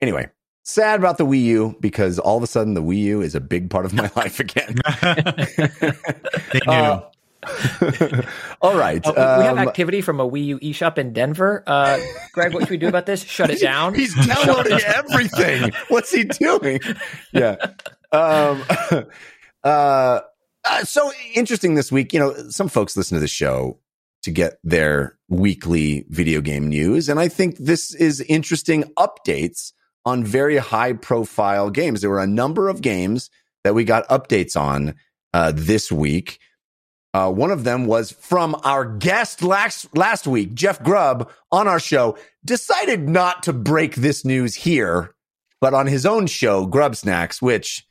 Anyway, sad about the Wii U because all of a sudden the Wii U is a big part of my life again. they knew. Uh, All right. Uh, we, we have um, activity from a Wii U eShop in Denver. Uh, Greg, what should we do about this? Shut it down. He's downloading everything. What's he doing? Yeah. Um, uh, uh, so interesting this week. You know, some folks listen to the show to get their weekly video game news. And I think this is interesting updates on very high profile games. There were a number of games that we got updates on uh, this week. Uh, one of them was from our guest last last week, Jeff Grubb, on our show. Decided not to break this news here, but on his own show, Grubbsnax, which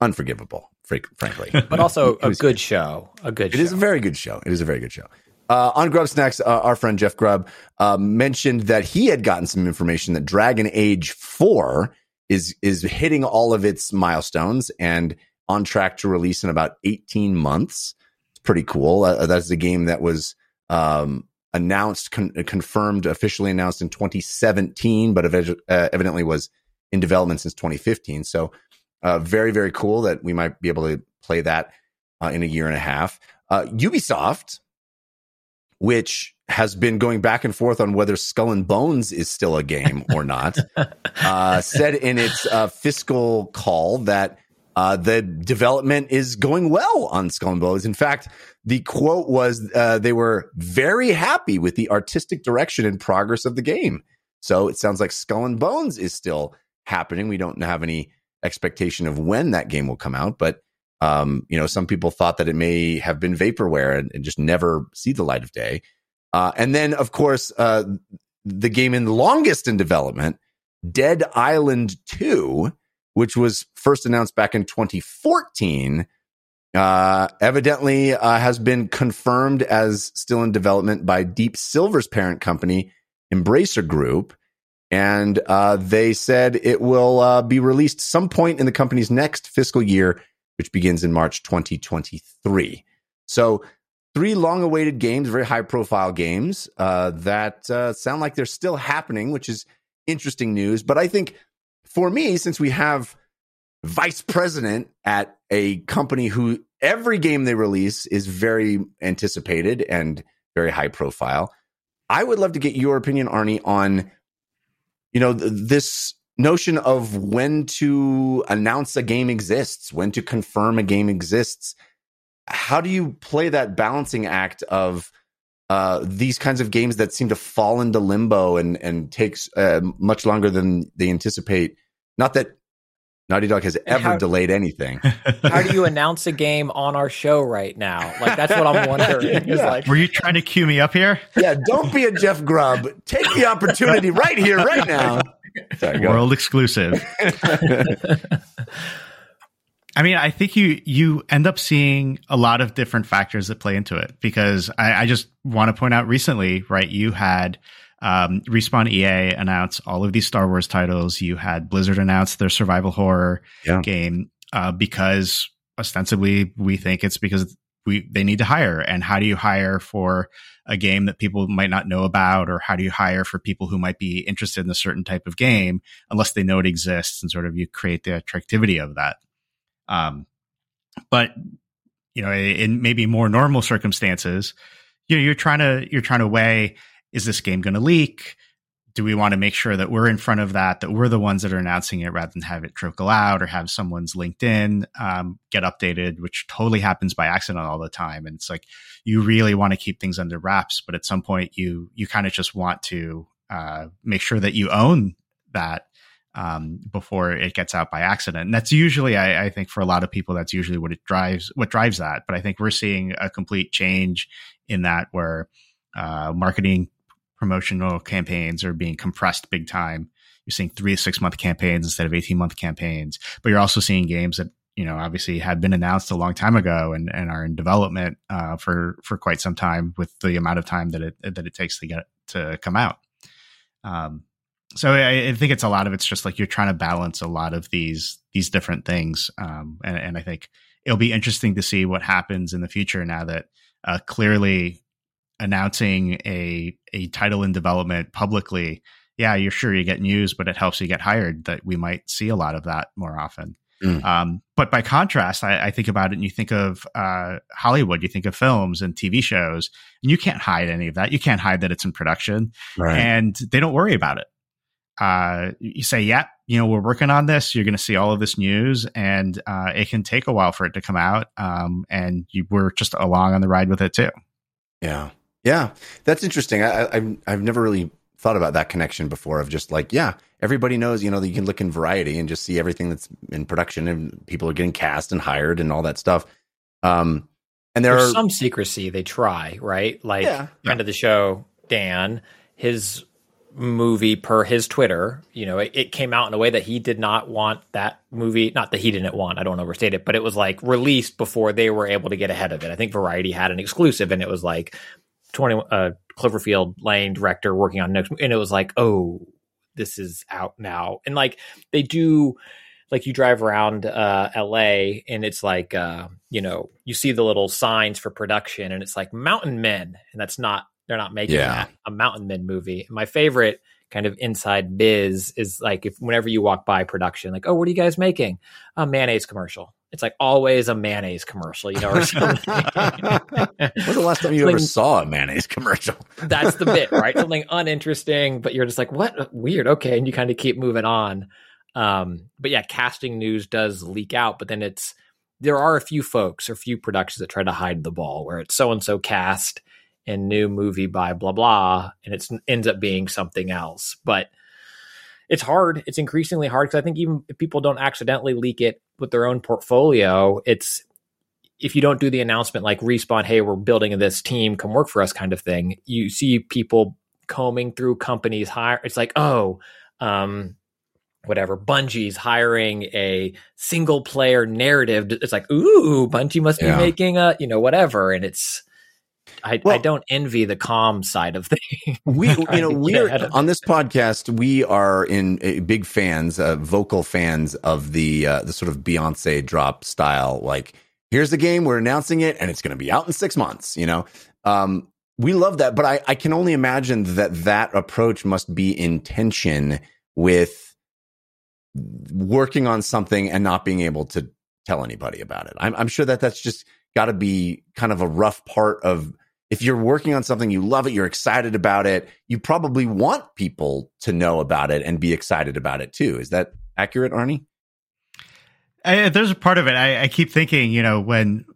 unforgivable, frankly, but also a good show. A good. It show. is a very good show. It is a very good show. Uh, on Grubbsnax, uh, our friend Jeff Grubb uh, mentioned that he had gotten some information that Dragon Age Four is is hitting all of its milestones and on track to release in about eighteen months. Pretty cool. Uh, that's a game that was um, announced, con- confirmed, officially announced in 2017, but ev- uh, evidently was in development since 2015. So, uh, very very cool that we might be able to play that in a year and a half. Ubisoft which has been going back and forth on whether Skull and Bones is still a game or not, uh, said in its uh, fiscal call that uh, the development is going well on Skull and Bones. In fact, the quote was uh, they were very happy with the artistic direction and progress of the game. So it sounds like Skull and Bones is still happening. We don't have any expectation of when that game will come out, but um, you know, some people thought that it may have been vaporware and, and just never see the light of day. Uh, and then, of course, uh, the game in the longest in development, Dead Island 2, which was first announced back in 2014, uh, evidently uh, has been confirmed as still in development by Deep Silver's parent company, Embracer Group. And uh, they said it will uh, be released some point in the company's next fiscal year which begins in March 2023. So, three long awaited games, very high profile games uh, that uh, sound like they're still happening, which is interesting news. But I think for me, since we have vice president at a company who every game they release is very anticipated and very high profile, I would love to get your opinion, Arne, on you know th- this notion of when to announce a game exists, when to confirm a game exists. How do you play that balancing act of uh, these kinds of games that seem to fall into limbo and and takes uh, much longer than they anticipate? Not that Naughty Dog has ever how, delayed anything. How do you announce a game on our show right now? Like that's what I'm wondering. yeah. like, Were you trying to cue me up here? Yeah, don't be a Jeff Grubb. Take the opportunity right here, right now. Sorry, World exclusive. I mean, I think you you end up seeing a lot of different factors that play into it because I, I just want to point out recently, right? You had um, Respawn EA announce all of these Star Wars titles. You had Blizzard announce their survival horror yeah. game uh, because ostensibly we think it's because we they need to hire. And how do you hire for a game that people might not know about, or how do you hire for people who might be interested in a certain type of game unless they know it exists and sort of you create the attractivity of that. Um, but you know, in maybe more normal circumstances, you know, you're trying to you're trying to weigh is this game going to leak? do we want to make sure that we're in front of that, that we're the ones that are announcing it rather than have it trickle out or have someone's LinkedIn um, get updated, which totally happens by accident all the time. And it's like you really want to keep things under wraps, but at some point you you kind of just want to uh, make sure that you own that um, before it gets out by accident. And that's usually, I, I, think, for a lot of people, that's usually what it drives, what drives that. But I think we're seeing a complete change in that, where uh, marketing promotional campaigns are being compressed big time. You're seeing three to six month campaigns instead of 18 month campaigns, but you're also seeing games that, you know, obviously had been announced a long time ago and, and are in development uh, for, for quite some time with the amount of time that it, that it takes to get to come out. Um, so I, I, think it's a lot of it's just like you're trying to balance a lot of these these different things, um, and, and, I think it'll be interesting to see what happens in the future now that uh, clearly announcing a a title in development publicly, yeah, you're sure you get news, but it helps you get hired. That we might see a lot of that more often. Mm. Um, but by contrast, I, I, think about it and you think of uh, Hollywood, you think of films and TV shows, and you can't hide any of that. You can't hide that it's in production, right. and they don't worry about it. Uh, you say, yeah, you know, we're working on this. You're going to see all of this news, and uh, it can take a while for it to come out. Um, and you were just along on the ride with it too. Yeah, yeah, that's interesting. I, I've I've never really thought about that connection before. Of just like, yeah, everybody knows, you know, that you can look in Variety and just see everything that's in production, and people are getting cast and hired and all that stuff. Um, and there There's are some secrecy they try, right? Like yeah. friend of the show, Dan, his movie per his Twitter, you know, it, it, came out in a way that he did not want that movie. Not that he didn't want, I don't overstate it, but it was like released before they were able to get ahead of it. I think Variety had an exclusive and it was like 20, uh, Cloverfield Lane director working on next, and it was like, oh, this is out now. And like they do, like you drive around uh, LA and it's like, uh, you know, you see the little signs for production and it's like Mountain Men, and that's not they're not making yeah. that, a Mountain Men movie. My favorite kind of inside biz is like if whenever you walk by production, like, oh, what are you guys making? A mayonnaise commercial. It's like always a mayonnaise commercial, you know, or something. When's the last time you ever saw a mayonnaise commercial? that's the bit, right? Something uninteresting, but you're just like, what? Weird. Okay. And you kind of keep moving on. Um, but yeah, casting news does leak out, but then it's, there are a few folks or few productions that try to hide the ball where it's so and so cast and new movie by blah blah, and it ends up being something else. But it's hard. It's increasingly hard because I think even if people don't accidentally leak it with their own portfolio, it's if you don't do the announcement like respawn, hey, we're building this team, come work for us, kind of thing. You see people combing through companies hire. It's like, oh, um, whatever Bungie's hiring a single player narrative. It's like, ooh, Bungie must yeah. be making a, you know, whatever. And it's I, well, I don't envy the calm side of things. we, you know, we're on this podcast. We are in uh, big fans, uh, vocal fans of the uh, the sort of Beyonce drop style. Like, here's the game, we're announcing it, and it's going to be out in six months. You know, um, we love that, but I, I can only imagine that that approach must be in tension with working on something and not being able to tell anybody about it. I'm, I'm sure that that's just got to be kind of a rough part of if you're working on something, you love it, you're excited about it, you probably want people to know about it and be excited about it too. Is that accurate, Arne? I, there's a part of it. I, I keep thinking, you know, when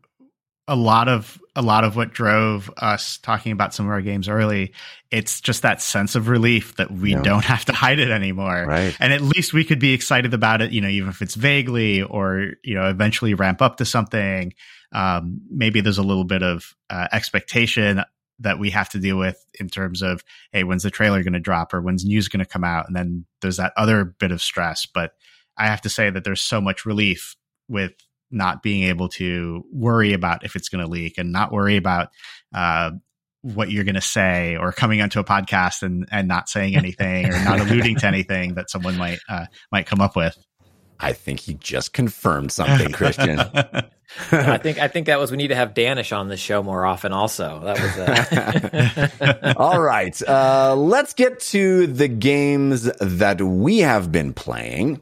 a lot of a lot of what drove us talking about some of our games early it's just that sense of relief that we yeah. don't have to hide it anymore right and at least we could be excited about it you know even if it's vaguely or you know eventually ramp up to something um, maybe there's a little bit of uh, expectation that we have to deal with in terms of hey when's the trailer going to drop or when's news going to come out and then there's that other bit of stress but i have to say that there's so much relief with not being able to worry about if it's going to leak and not worry about uh, what you're going to say or coming onto a podcast and, and not saying anything or not alluding to anything that someone might uh, might come up with. I think he just confirmed something, Christian. I think I think that was we need to have Danish on the show more often. Also, that was uh... all right. Uh, let's get to the games that we have been playing.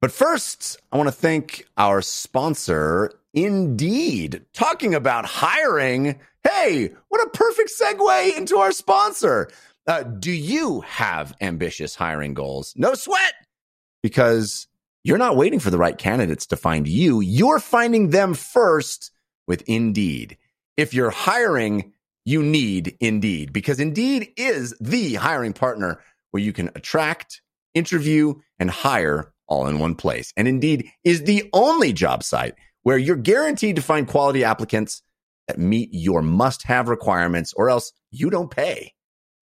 But first, I want to thank our sponsor, Indeed. Talking about hiring. Hey, what a perfect segue into our sponsor. Uh, do you have ambitious hiring goals? No sweat, because you're not waiting for the right candidates to find you. You're finding them first with Indeed. If you're hiring, you need Indeed because Indeed is the hiring partner where you can attract, interview, and hire all in one place. And Indeed is the only job site where you're guaranteed to find quality applicants that meet your must have requirements or else you don't pay.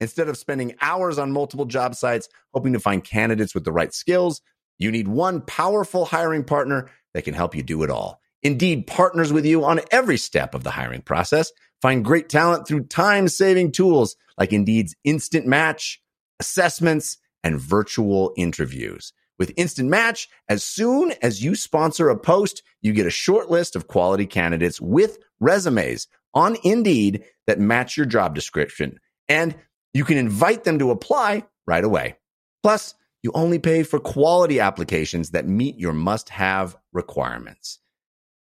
Instead of spending hours on multiple job sites hoping to find candidates with the right skills, you need one powerful hiring partner that can help you do it all. Indeed partners with you on every step of the hiring process. Find great talent through time saving tools like Indeed's instant match, assessments, and virtual interviews. With Instant Match, as soon as you sponsor a post, you get a short list of quality candidates with resumes on Indeed that match your job description. And you can invite them to apply right away. Plus, you only pay for quality applications that meet your must have requirements.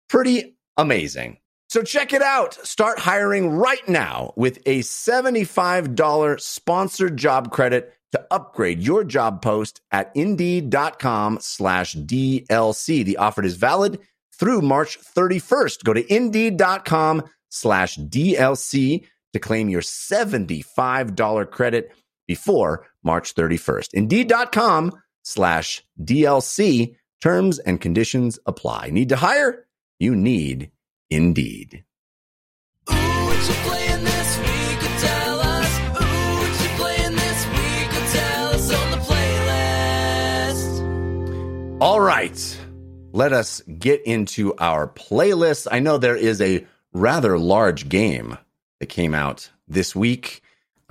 Pretty amazing. So check it out. Start hiring right now with a $75 sponsored job credit to upgrade your job post at indeed.com slash DLC. The offer is valid through March 31st. Go to indeed.com slash DLC to claim your $75 credit before March 31st. Indeed.com slash DLC. Terms and conditions apply. Need to hire? You need Indeed. Ooh, what you playing this week? Tell us. Ooh, what you playing this week? Tell us on the playlist. All right. Let us get into our playlist. I know there is a rather large game that came out this week.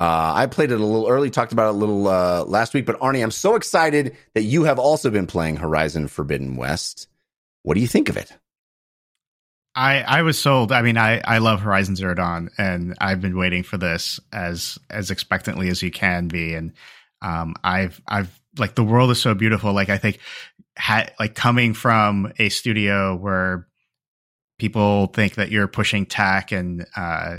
Uh, I played it a little early, talked about it a little uh, last week, but Arne, I'm so excited that you have also been playing Horizon Forbidden West. What do you think of it? I I was sold. I mean, I I love Horizon Zero Dawn, and I've been waiting for this as as expectantly as you can be. And um, I've I've like the world is so beautiful. Like I think, ha- like coming from a studio where people think that you're pushing tech and uh,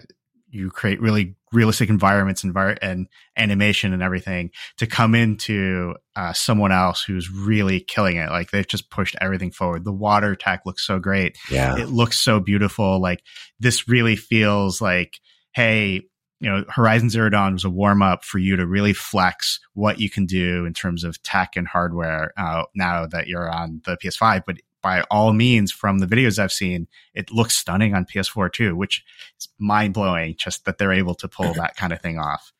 you create really realistic environments envir- and animation and everything to come into uh, someone else who's really killing it. Like they've just pushed everything forward. The water tech looks so great. Yeah. it looks so beautiful. Like this really feels like hey you know horizon zero dawn was a warm up for you to really flex what you can do in terms of tech and hardware uh, now that you're on the ps5 but by all means from the videos i've seen it looks stunning on ps4 too which is mind-blowing just that they're able to pull that kind of thing off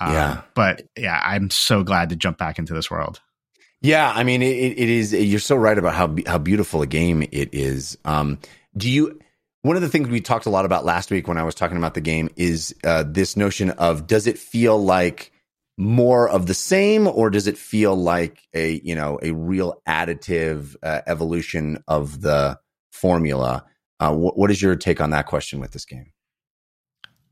Um, Yeah. but yeah i'm so glad to jump back into this world Yeah, I mean, it, it is. You're so right about how how beautiful a game it is. Um, do you? One of the things we talked a lot about last week when I was talking about the game is uh, this notion of does it feel like more of the same, or does it feel like a you know a real additive uh, evolution of the formula? Uh, wh- what is your take on that question with this game?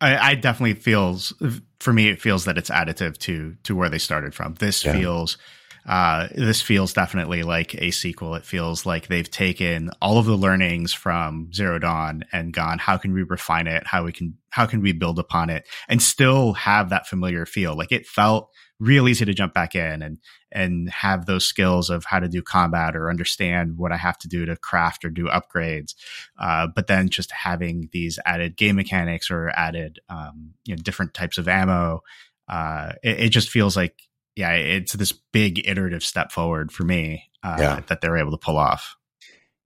I, I definitely feels for me it feels that it's additive to to where they started from. This Yeah. feels uh, this feels definitely like a sequel. It feels like they've taken all of the learnings from Zero Dawn and gone, how can we refine it? How we can how can we build upon it and still have that familiar feel? Like it felt real easy to jump back in and and have those skills of how to do combat or understand what I have to do to craft or do upgrades. Uh, but then just having these added game mechanics or added um, you know different types of ammo, uh, it, it just feels like yeah, it's this big iterative step forward for me uh, Yeah. that they're able to pull off.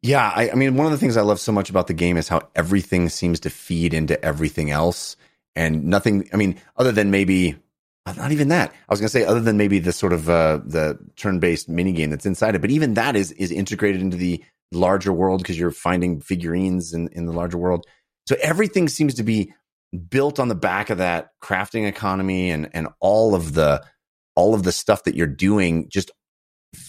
Yeah, I, I mean, one of the things I love so much about the game is how everything seems to feed into everything else, and nothing. I mean, other than maybe not even that. I was going to say other than maybe the sort of uh, the turn-based mini game that's inside it, but even that is is integrated into the larger world because you're finding figurines in in the larger world. So everything seems to be built on the back of that crafting economy and and all of the all of the stuff that you're doing just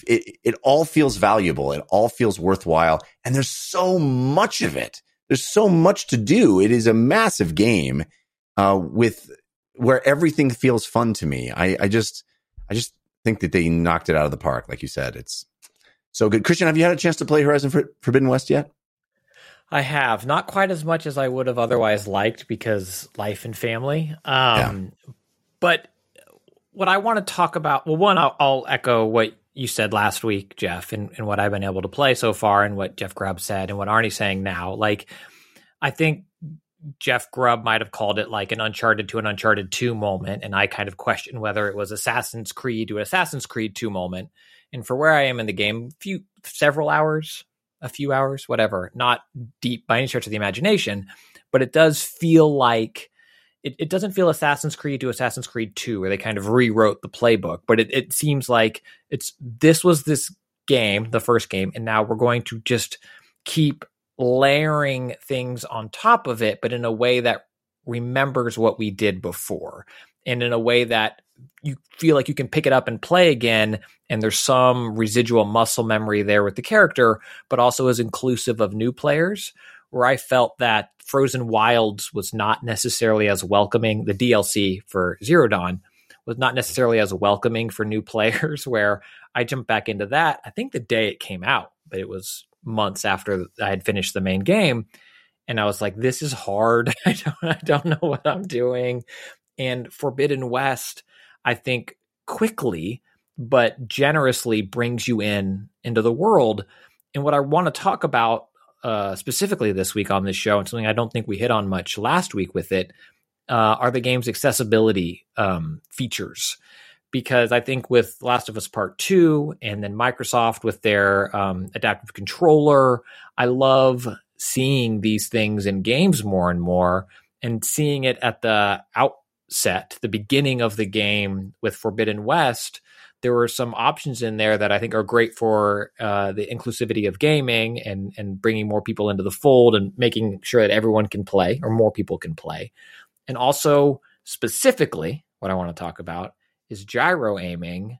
it, it all feels valuable. It all feels worthwhile. And there's so much of it. There's so much to do. It is a massive game uh, with where everything feels fun to me. I, I just, I just think that they knocked it out of the park. Like you said, it's so good. Christian, have you had a chance to play Horizon For- Forbidden West yet? I have not quite as much as I would have otherwise liked because life and family. Um, But what I want to talk about, well, one, I'll, I'll echo what you said last week, Jeff, and, and what I've been able to play so far, and what Jeff Grubb said, and what Arne's saying now. Like, I think Jeff Grubb might have called it like an Uncharted to an Uncharted 2 moment. And I kind of question whether it was Assassin's Creed to Assassin's Creed 2 moment. And for where I am in the game, few several hours, a few hours, whatever, not deep by any stretch of the imagination, but it does feel like it, it doesn't feel Assassin's Creed to Assassin's Creed 2, where they kind of rewrote the playbook, but it, it seems like it's this was this game, the first game, and now we're going to just keep layering things on top of it, but in a way that remembers what we did before. And in a way that you feel like you can pick it up and play again, and there's some residual muscle memory there with the character, but also is inclusive of new players. Where I felt that Frozen Wilds was not necessarily as welcoming, the DLC for Zero Dawn was not necessarily as welcoming for new players, where I jumped back into that. I think the day it came out, but it was months after I had finished the main game. And I was like, this is hard. I don't, I don't know what I'm doing. And Forbidden West, I think quickly but generously brings you in into the world. And what I want to talk about uh, specifically this week on this show, and something I don't think we hit on much last week with it, uh, are the game's accessibility um, features. Because I think with Last of Us Part 2 and then Microsoft with their um, adaptive controller, I love seeing these things in games more and more and seeing it at the outset, the beginning of the game with Forbidden West. There were some options in there that I think are great for uh, the inclusivity of gaming and and bringing more people into the fold and making sure that everyone can play or more people can play. And also specifically, what I want to talk about is gyro aiming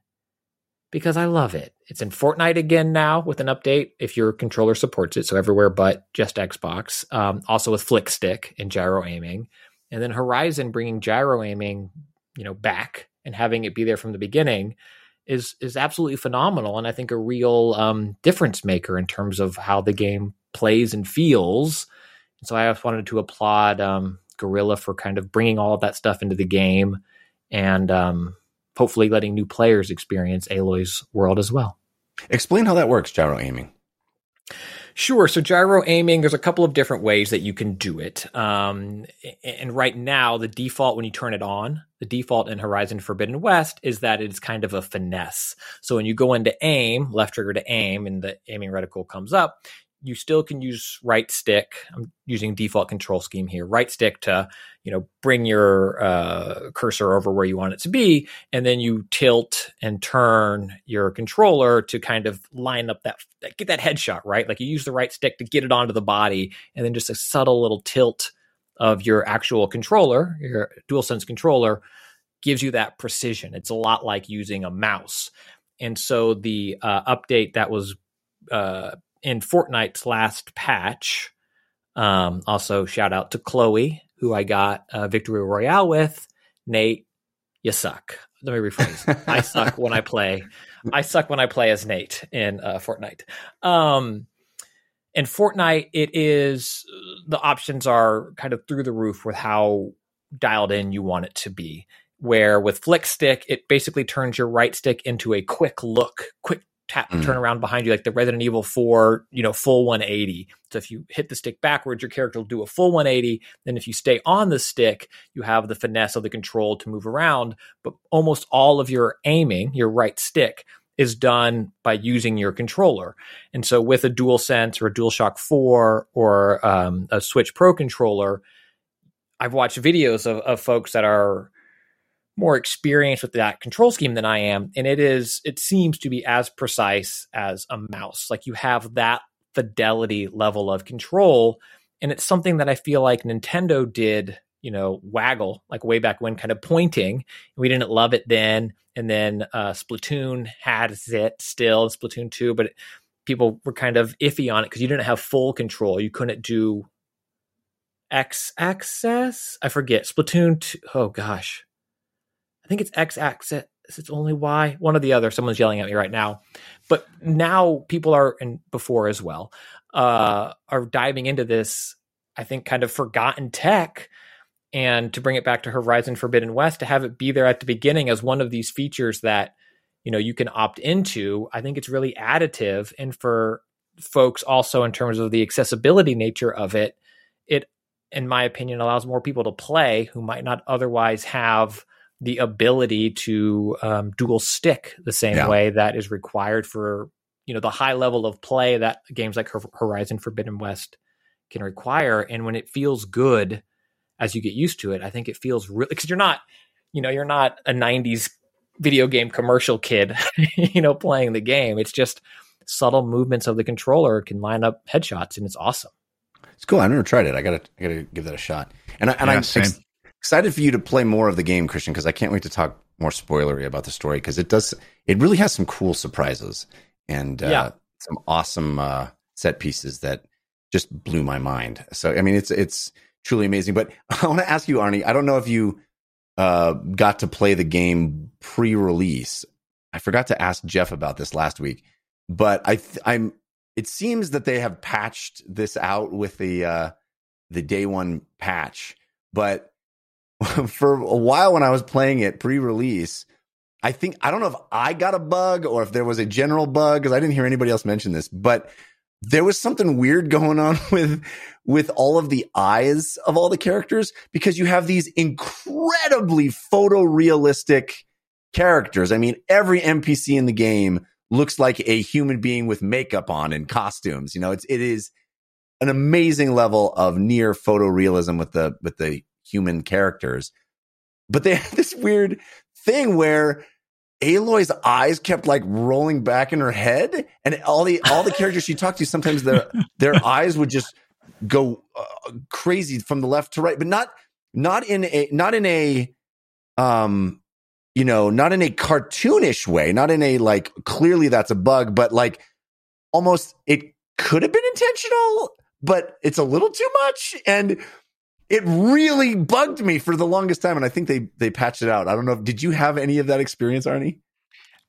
because I love it. It's in Fortnite again now with an update if your controller supports it, so everywhere but just Xbox. Um, also with flick stick and gyro aiming, and then Horizon bringing gyro aiming, you know, back and having it be there from the beginning is is absolutely phenomenal, and I think a real um, difference maker in terms of how the game plays and feels. So I just wanted to applaud um, Guerrilla for kind of bringing all of that stuff into the game and um, hopefully letting new players experience Aloy's world as well. Explain how that works, gyro aiming. Sure. So gyro aiming, there's a couple of different ways that you can do it. Um, and right now, the default when you turn it on, the default in Horizon Forbidden West is that it's kind of a finesse. So when you go into aim, left trigger to aim, and the aiming reticle comes up, you still can use right stick. I'm using default control scheme here. Right stick to, you know, bring your uh, cursor over where you want it to be, and then you tilt and turn your controller to kind of line up that get that headshot right. Like you use the right stick to get it onto the body, and then just a subtle little tilt of your actual controller, your DualSense controller, gives you that precision. It's a lot like using a mouse. And so the uh, update that was uh, in Fortnite's last patch. Um, also, shout out to Chloe, who I got uh, Victory Royale with. Nate, you suck. Let me rephrase. I suck when I play. I suck when I play as Nate in uh, Fortnite. Um, in Fortnite, it is the options are kind of through the roof with how dialed in you want it to be. Where with flick stick, it basically turns your right stick into a quick look, quick tap Mm. turn around behind you like the Resident Evil 4, you know, full 180. So if you hit the stick backwards, your character will do a full 180. Then if you stay on the stick, you have the finesse of the control to move around. But almost all of your aiming, your right stick, is done by using your controller. And so with a Dual Sense or a DualShock 4 or um, a Switch Pro controller, I've watched videos of, of folks that are more experienced with that control scheme than I am, and it is it seems to be as precise as a mouse. Like you have that fidelity level of control, and it's something that I feel like Nintendo did, you know, waggle like way back when, kind of pointing. We didn't love it then, and then uh, Splatoon has it still, Splatoon two, but people were kind of iffy on it because you didn't have full control. You couldn't do X axis. I forget Splatoon. 2, oh gosh, think it's X axis. It's only Y. One or the other. Someone's yelling at me right now. But now people are, and before as well, uh, are diving into this. I think kind of forgotten tech, and to bring it back to Horizon Forbidden West, to have it be there at the beginning as one of these features that you know you can opt into. I think it's really additive, and for folks also in terms of the accessibility nature of it, it, in my opinion, allows more people to play who might not otherwise have the ability to um, dual stick the same Yeah. way that is required for you know the high level of play that games like Horizon Forbidden West can require. And when it feels good as you get used to it, I think it feels really because you're not you know you're not a '90s video game commercial kid, you know, playing the game. It's just subtle movements of the controller can line up headshots, and it's awesome. It's cool. I never tried it. I gotta, I gotta give that a shot. And I, and Yeah, I'm same. Ex- excited for you to play more of the game, Christian, because I can't wait to talk more spoilery about the story because it does. It really has some cool surprises and uh, Yeah. some awesome uh, set pieces that just blew my mind. So I mean, it's it's truly amazing. But I want to ask you, Arne. I don't know if you uh, got to play the game pre-release, I forgot to ask Jeff about this last week, but I th- I'm it seems that they have patched this out with the uh the day one patch, but for a while when I was playing it pre-release, I think I don't know if I got a bug or if there was a general bug because I didn't hear anybody else mention this, but there was something weird going on with with all of the eyes of all the characters because you have these incredibly photorealistic characters. I mean, every NPC in the game looks like a human being with makeup on and costumes. You know, it's it is an amazing level of near photorealism with the with the human characters. But they have this weird thing where Aloy's eyes kept like rolling back in her head, and all the all the characters she talked to, sometimes their their eyes would just go uh, crazy from the left to right, but not not in a not in a um you know not in a cartoonish way, not in a like clearly that's a bug, but like almost it could have been intentional, but it's a little too much and it really bugged me for the longest time and i think they they patched it out i don't know if, did you have any of that experience arne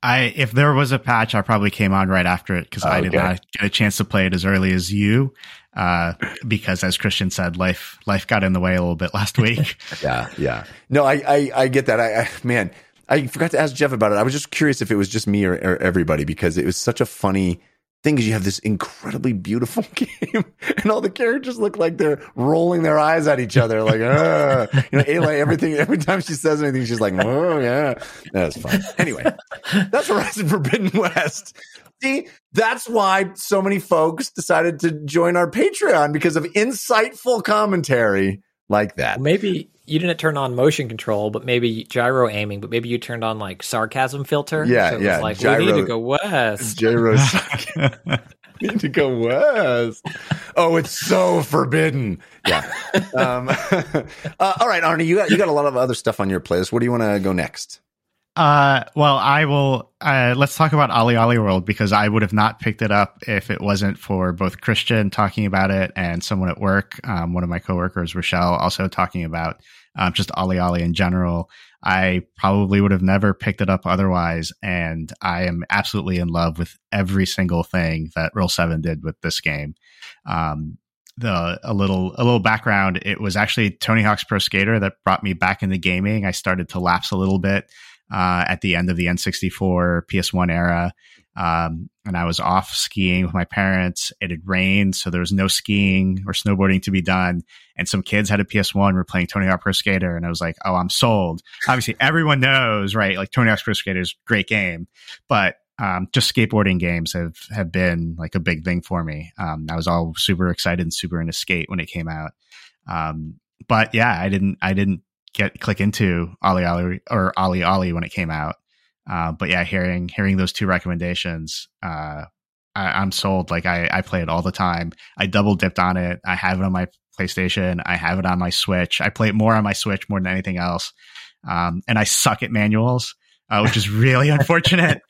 I if there was a patch, I probably came on right after it because I did Okay. not get a chance to play it as early as you. Uh, because as Christian said, life life got in the way a little bit last week. yeah yeah no i i, I get that I, I man i forgot to ask jeff about it i was just curious if it was just me or, or everybody because it was such a funny thing is you have this incredibly beautiful game and all the characters look like they're rolling their eyes at each other like you know Aloy, everything every time she says anything she's like oh yeah. That's fun. Anyway that's horizon forbidden west. See that's why so many folks decided to join our patreon because of insightful commentary like that Maybe you didn't turn on motion control, but maybe gyro aiming, but maybe you turned on like sarcasm filter. Yeah, so it yeah, Was like gyro- we need to go west. Rose need to go west. Oh, it's so forbidden. Yeah. Um, uh, all right, Arne, you got you got a lot of other stuff on your playlist. What do you want to go next? Uh, well, I will. Uh, let's talk about Ollie Ollie World because I would have not picked it up if it wasn't for both Christian talking about it and someone at work, um, one of my coworkers, Rochelle, also talking about um, just Ali Ali in general. I probably would have never picked it up otherwise, and I am absolutely in love with every single thing that Roll Seven did with this game. Um, the a little a little background. It was actually Tony Hawk's Pro Skater that brought me back into gaming. I started to lapse a little bit uh, at the end of the N64 PS1 era. Um, and I was off skiing with my parents. It had rained, so there was no skiing or snowboarding to be done. And some kids had a PS1, were playing Tony Hawk Pro Skater, and I was like, "Oh, I'm sold." Obviously, everyone knows, right? Like Tony Hawk's Pro Skater is great game, but um, just skateboarding games have have been like a big thing for me. Um, I was all super excited and super into skate when it came out. Um, but yeah, I didn't I didn't get click into Ollie Ollie or Ollie Ollie when it came out. Uh, but yeah, hearing hearing those two recommendations, uh, I, I'm sold. Like I, I play it all the time. I double dipped on it. I have it on my PlayStation. I have it on my Switch. I play it more on my Switch more than anything else. Um, and I suck at manuals, uh, which is really unfortunate.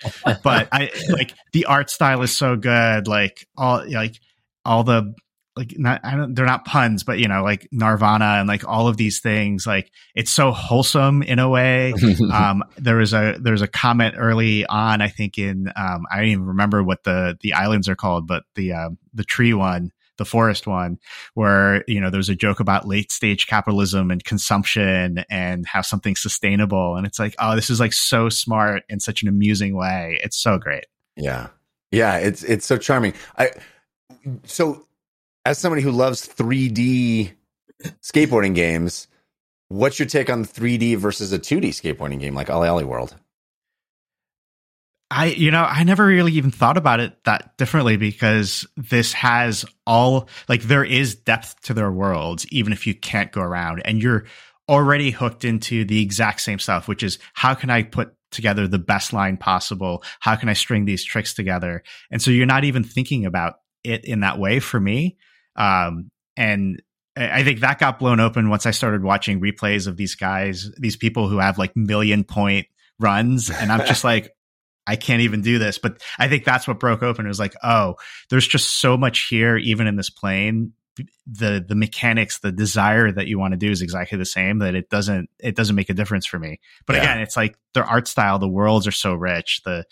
But I like the art style is so good. Like all like all the like not I don't they're not puns, but you know like Nirvana and like all of these things. Like it's so wholesome in a way um, there was a there was a comment early on, I think in um, I don't even remember what the the islands are called, but the um, the tree one, the forest one, where you know there was a joke about late stage capitalism and consumption and how something's sustainable, and it's like oh this is like so smart in such an amusing way. It's so great. Yeah. Yeah, it's it's so charming. I so as somebody who loves 3D skateboarding games, what's your take on 3D versus a 2D skateboarding game like Ollie Ollie World? I, you know, I never really even thought about it that differently because this has all, like, there is depth to their worlds, even if you can't go around and you're already hooked into the exact same stuff, which is how can I put together the best line possible? How can I string these tricks together? And so you're not even thinking about it in that way for me. Um, and I think that got blown open once I started watching replays of these guys, these people who have like million point runs. And I'm just like, I can't even do this. But I think that's what broke open. It was like, oh, there's just so much here, even in this plane, the the mechanics, the desire that you want to do is exactly the same. That it doesn't it doesn't make a difference for me. But Yeah. again, it's like their art style, the worlds are so rich, the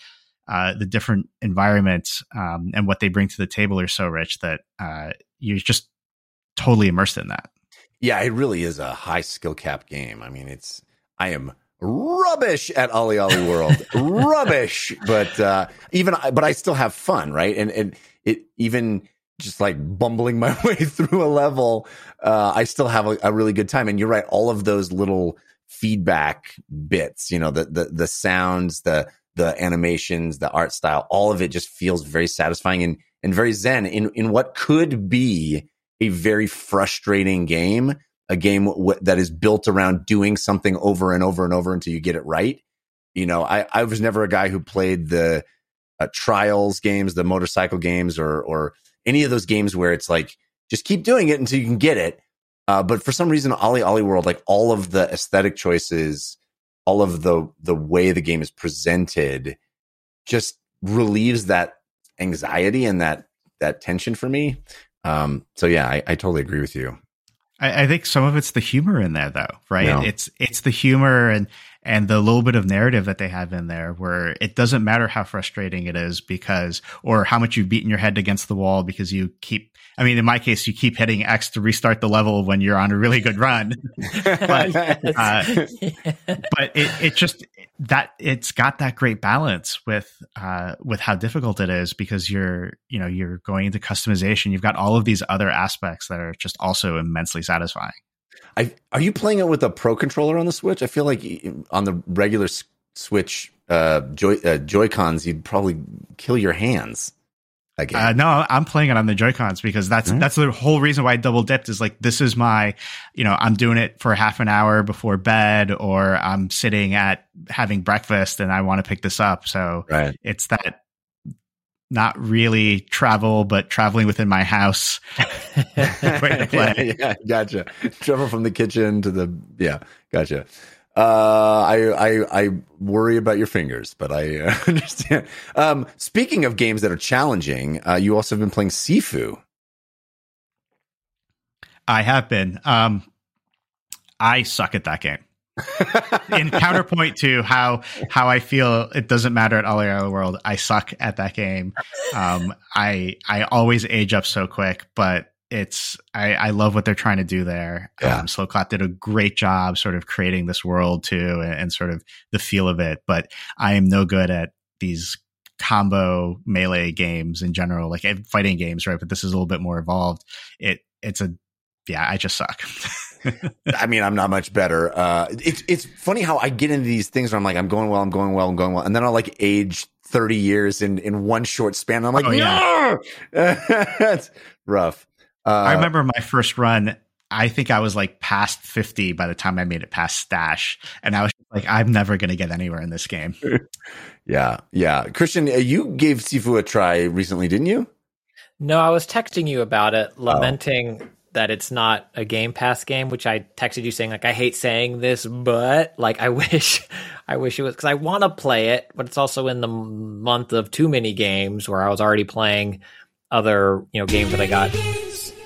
uh, the different environments um, and what they bring to the table are so rich that uh, you're just totally immersed in that. Yeah, it really is a high skill cap game. I mean, it's I am rubbish at Ollie Ollie World, rubbish. But uh, even I- but I still have fun, right? And and it even just like bumbling my way through a level, uh, I still have a, a really good time. And you're right, all of those little feedback bits, you know, the the the sounds, the the animations, the art style, all of it just feels very satisfying and and very zen in in what could be a very frustrating game, a game w- that is built around doing something over and over and over until you get it right. You know, I, I was never a guy who played the uh, trials games, the motorcycle games, or or any of those games where it's like just keep doing it until you can get it. Uh, but for some reason, Ollie Ollie World, like all of the aesthetic choices, all of the the way the game is presented, just relieves that anxiety and that that tension for me. Um, so yeah, I, I totally agree with you. I, I think some of it's the humor in there, though, right? Yeah. It's it's the humor and and the little bit of narrative that they have in there, where it doesn't matter how frustrating it is because, or how much you've beaten your head against the wall because you keep. I mean, in my case, you keep hitting X to restart the level when you're on a really good run. But, uh, but it, it just that it's got that great balance with uh with how difficult it is because you're you know you're going into customization you've got all of these other aspects that are just also immensely satisfying I, are you playing it with a pro controller on the Switch? I feel like on the regular Switch uh, Joy uh, Joy Cons, you'd probably kill your hands. Again, Uh, no, I'm playing it on the Joy Cons because that's Alright. that's the whole reason why I double dipped is like this is my, you know, I'm doing it for half an hour before bed or I'm sitting at having breakfast and I want to pick this up. So right? it's that not really travel, but traveling within my house. Play. yeah, gotcha. Travel from the kitchen to the yeah, gotcha. Uh, I I I worry about your fingers, but I uh, understand. Um, speaking of games that are challenging, uh, you also have been playing Sifu. I have been. Um, I suck at that game. In counterpoint to how how I feel, it doesn't matter at Ollie the World. I suck at that game. Um, I I always age up so quick, but it's I, I love what they're trying to do there. Yeah. Um, Sloclap did a great job, sort of creating this world too, and, and sort of the feel of it. But I am no good at these combo melee games in general, like fighting games, right? But this is a little bit more evolved. It it's a yeah, I just suck. I mean, I'm not much better. Uh, it's it's funny how I get into these things where I'm like, I'm going well, I'm going well, I'm going well, and then I'll like age 30 years in in one short span. I'm like, Oh, yeah. no, that's rough. Uh, I remember my first run. I think I was like past 50 by the time I made it past stash. And I was like, I'm never going to get anywhere in this game. Yeah, yeah. Christian, uh, you gave Sifu a try recently, didn't you? No, I was texting you about it, lamenting that it's not a Game Pass game, which I texted you saying like I hate saying this, but like I wish I wish it was cuz I want to play it, but it's also in the month of too many games where I was already playing other, you know, games that I got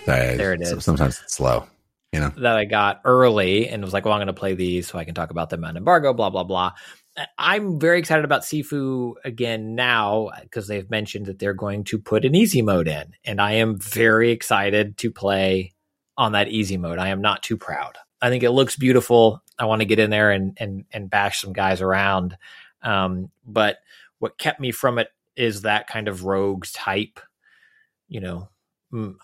There it is. Sometimes it's slow. You know. that I got early and was like, well, I'm going to play these so I can talk about them on embargo, blah, blah, blah. I'm very excited about Sifu again now because they've mentioned that they're going to put an easy mode in. And I am very excited to play on that easy mode. I am not too proud. I think it looks beautiful. I want to get in there and and and bash some guys around. Um, but what kept me from it is that kind of rogues type, you know,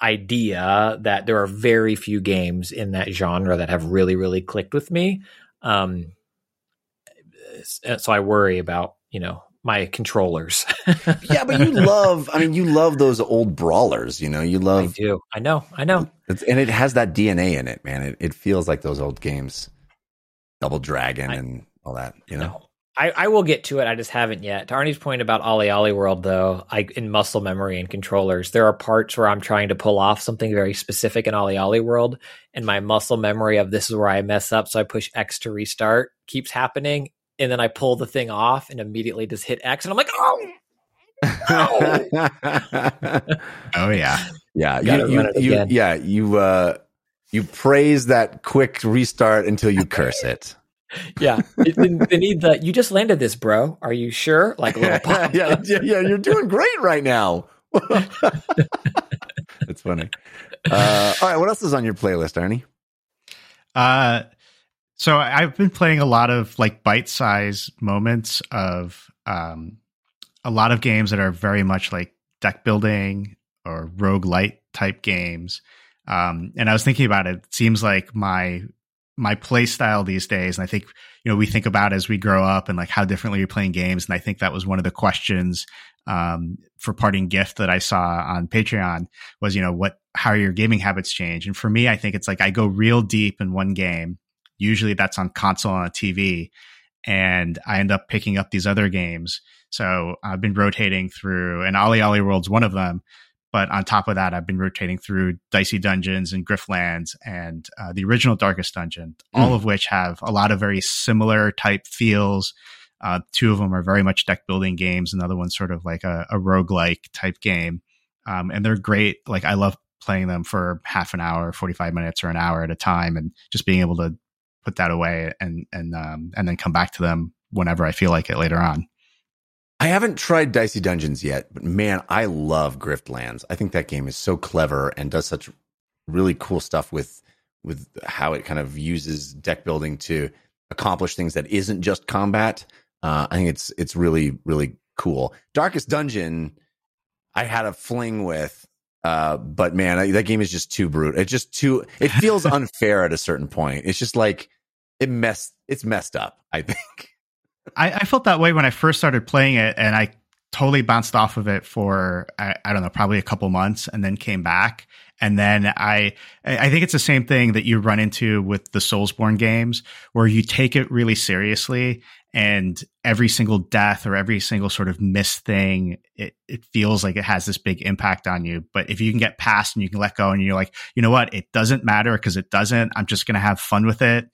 idea that there are very few games in that genre that have really really clicked with me. Um, so I worry about you know my controllers. Yeah, but you love. I mean, you love those old brawlers. You know, you love I do. I know. I know. it's, and it has that DNA in it, man. It, it feels like those old games, Double Dragon I- and all that. You know. No. I, I will get to it. I just haven't yet. To Arne's point about Ollie Ollie World, though, I in muscle memory and controllers, there are parts where I'm trying to pull off something very specific in Ollie Ollie World, and my muscle memory of this is where I mess up, so I push X to restart keeps happening, and then I pull the thing off and immediately just hit X, and I'm like, oh, Oh, yeah. Yeah, you, you, you- yeah, you uh, you praise that quick restart until you curse it. Yeah, they, they need the. You just landed this, bro. Are you sure? Like a little pop. yeah, yeah, yeah, you're doing great right now. That's funny. Uh, all right, what else is on your playlist, Arne? Uh, so I've been playing a lot of like bite-size moments of um, a lot of games that are very much like deck building or rogue light type games. Um, and I was thinking about it. It seems like my my play style these days, and I think you know we think about as we grow up and like how differently you're playing games. And I think that was one of the questions um, for parting gift that I saw on Patreon was you know what how your gaming habits change. And for me, I think it's like I go real deep in one game. Usually that's on console on a TV, and I end up picking up these other games. So I've been rotating through, and Ollie Ollie World's one of them. But on top of that, I've been rotating through Dicey Dungeons and Griftlands and uh, the original Darkest Dungeon, all of which have a lot of very similar type feels. Uh, two of them are very much deck building games. Another one's sort of like a, a roguelike type game. Um, and they're great. Like I love playing them for half an hour, 45 minutes or an hour at a time and just being able to put that away and, and, um, and then come back to them whenever I feel like it later on. I haven't tried Dicey Dungeons yet, but man, I love Griftlands. I think that game is so clever and does such really cool stuff with with how it kind of uses deck building to accomplish things that isn't just combat. Uh, I think it's it's really really cool. Darkest Dungeon, I had a fling with, uh, but man, I, that game is just too brute. It's just too. It feels unfair at a certain point. It's just like it messed. It's messed up. I think. I, I felt that way when I first started playing it, and I totally bounced off of it for I, I don't know, probably a couple months, and then came back. And then I I think it's the same thing that you run into with the Soulsborne games, where you take it really seriously, and every single death or every single sort of missed thing, it, it feels like it has this big impact on you. But if you can get past and you can let go, and you're like, you know what, it doesn't matter because it doesn't. I'm just gonna have fun with it.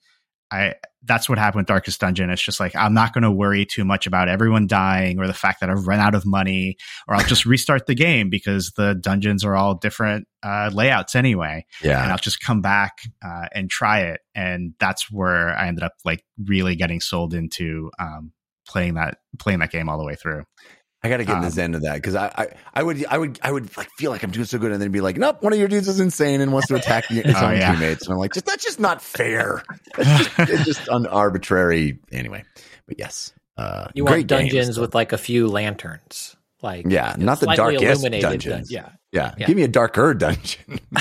I that's what happened with Darkest Dungeon. It's just like I'm not going to worry too much about everyone dying or the fact that I've run out of money, or I'll just restart the game because the dungeons are all different uh, layouts anyway, Yeah, and I'll just come back uh, and try it. And that's where I ended up like really getting sold into um, playing that playing that game all the way through. I got to get in the Um, zen of that because I, I, I would, I would, I would like feel like I'm doing so good, and then be like, nope, one of your dudes is insane and wants to attack its Oh, own yeah. teammates, and I'm like, just that's just not fair. That's just, it's just an arbitrary anyway. But yes, uh, You great want dungeons games. with like a few lanterns, like Yeah, not the slightly darkest illuminated dungeons. dun- yeah, yeah, yeah. give me a darker dungeon.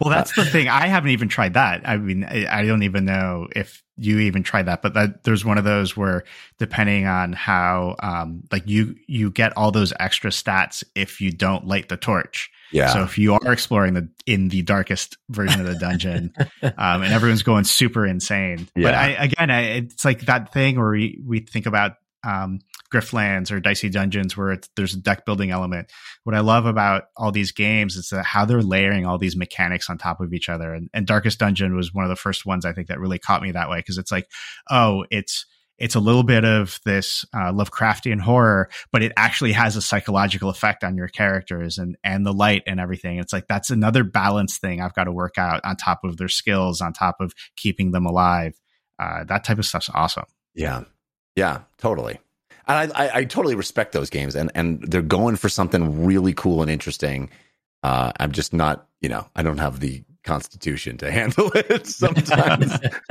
Well, that's the thing. I haven't even tried that. I mean, I, I don't even know if you even tried that, but that, there's one of those where depending on how, um, like you, you get all those extra stats if you don't light the torch. yeah, So if you are exploring the, in the darkest version of the dungeon, um, and everyone's going super insane. But I, again, I, it's like that thing where we, we think about, um, Griftlands or Dicey Dungeons where there's a deck building element. What I love about all these games is how they're layering all these mechanics on top of each other. And, and Darkest Dungeon was one of the first ones I think that really caught me that way because it's like, oh, it's it's a little bit of this uh, Lovecraftian horror, but it actually has a psychological effect on your characters and and the light and everything. It's like that's another balance thing I've got to work out on top of their skills, on top of keeping them alive. Uh, that type of stuff's awesome. Yeah, yeah, totally. And I, I, I totally respect those games, and and they're going for something really cool and interesting. Uh, I'm just not, you know, I don't have the constitution to handle it sometimes.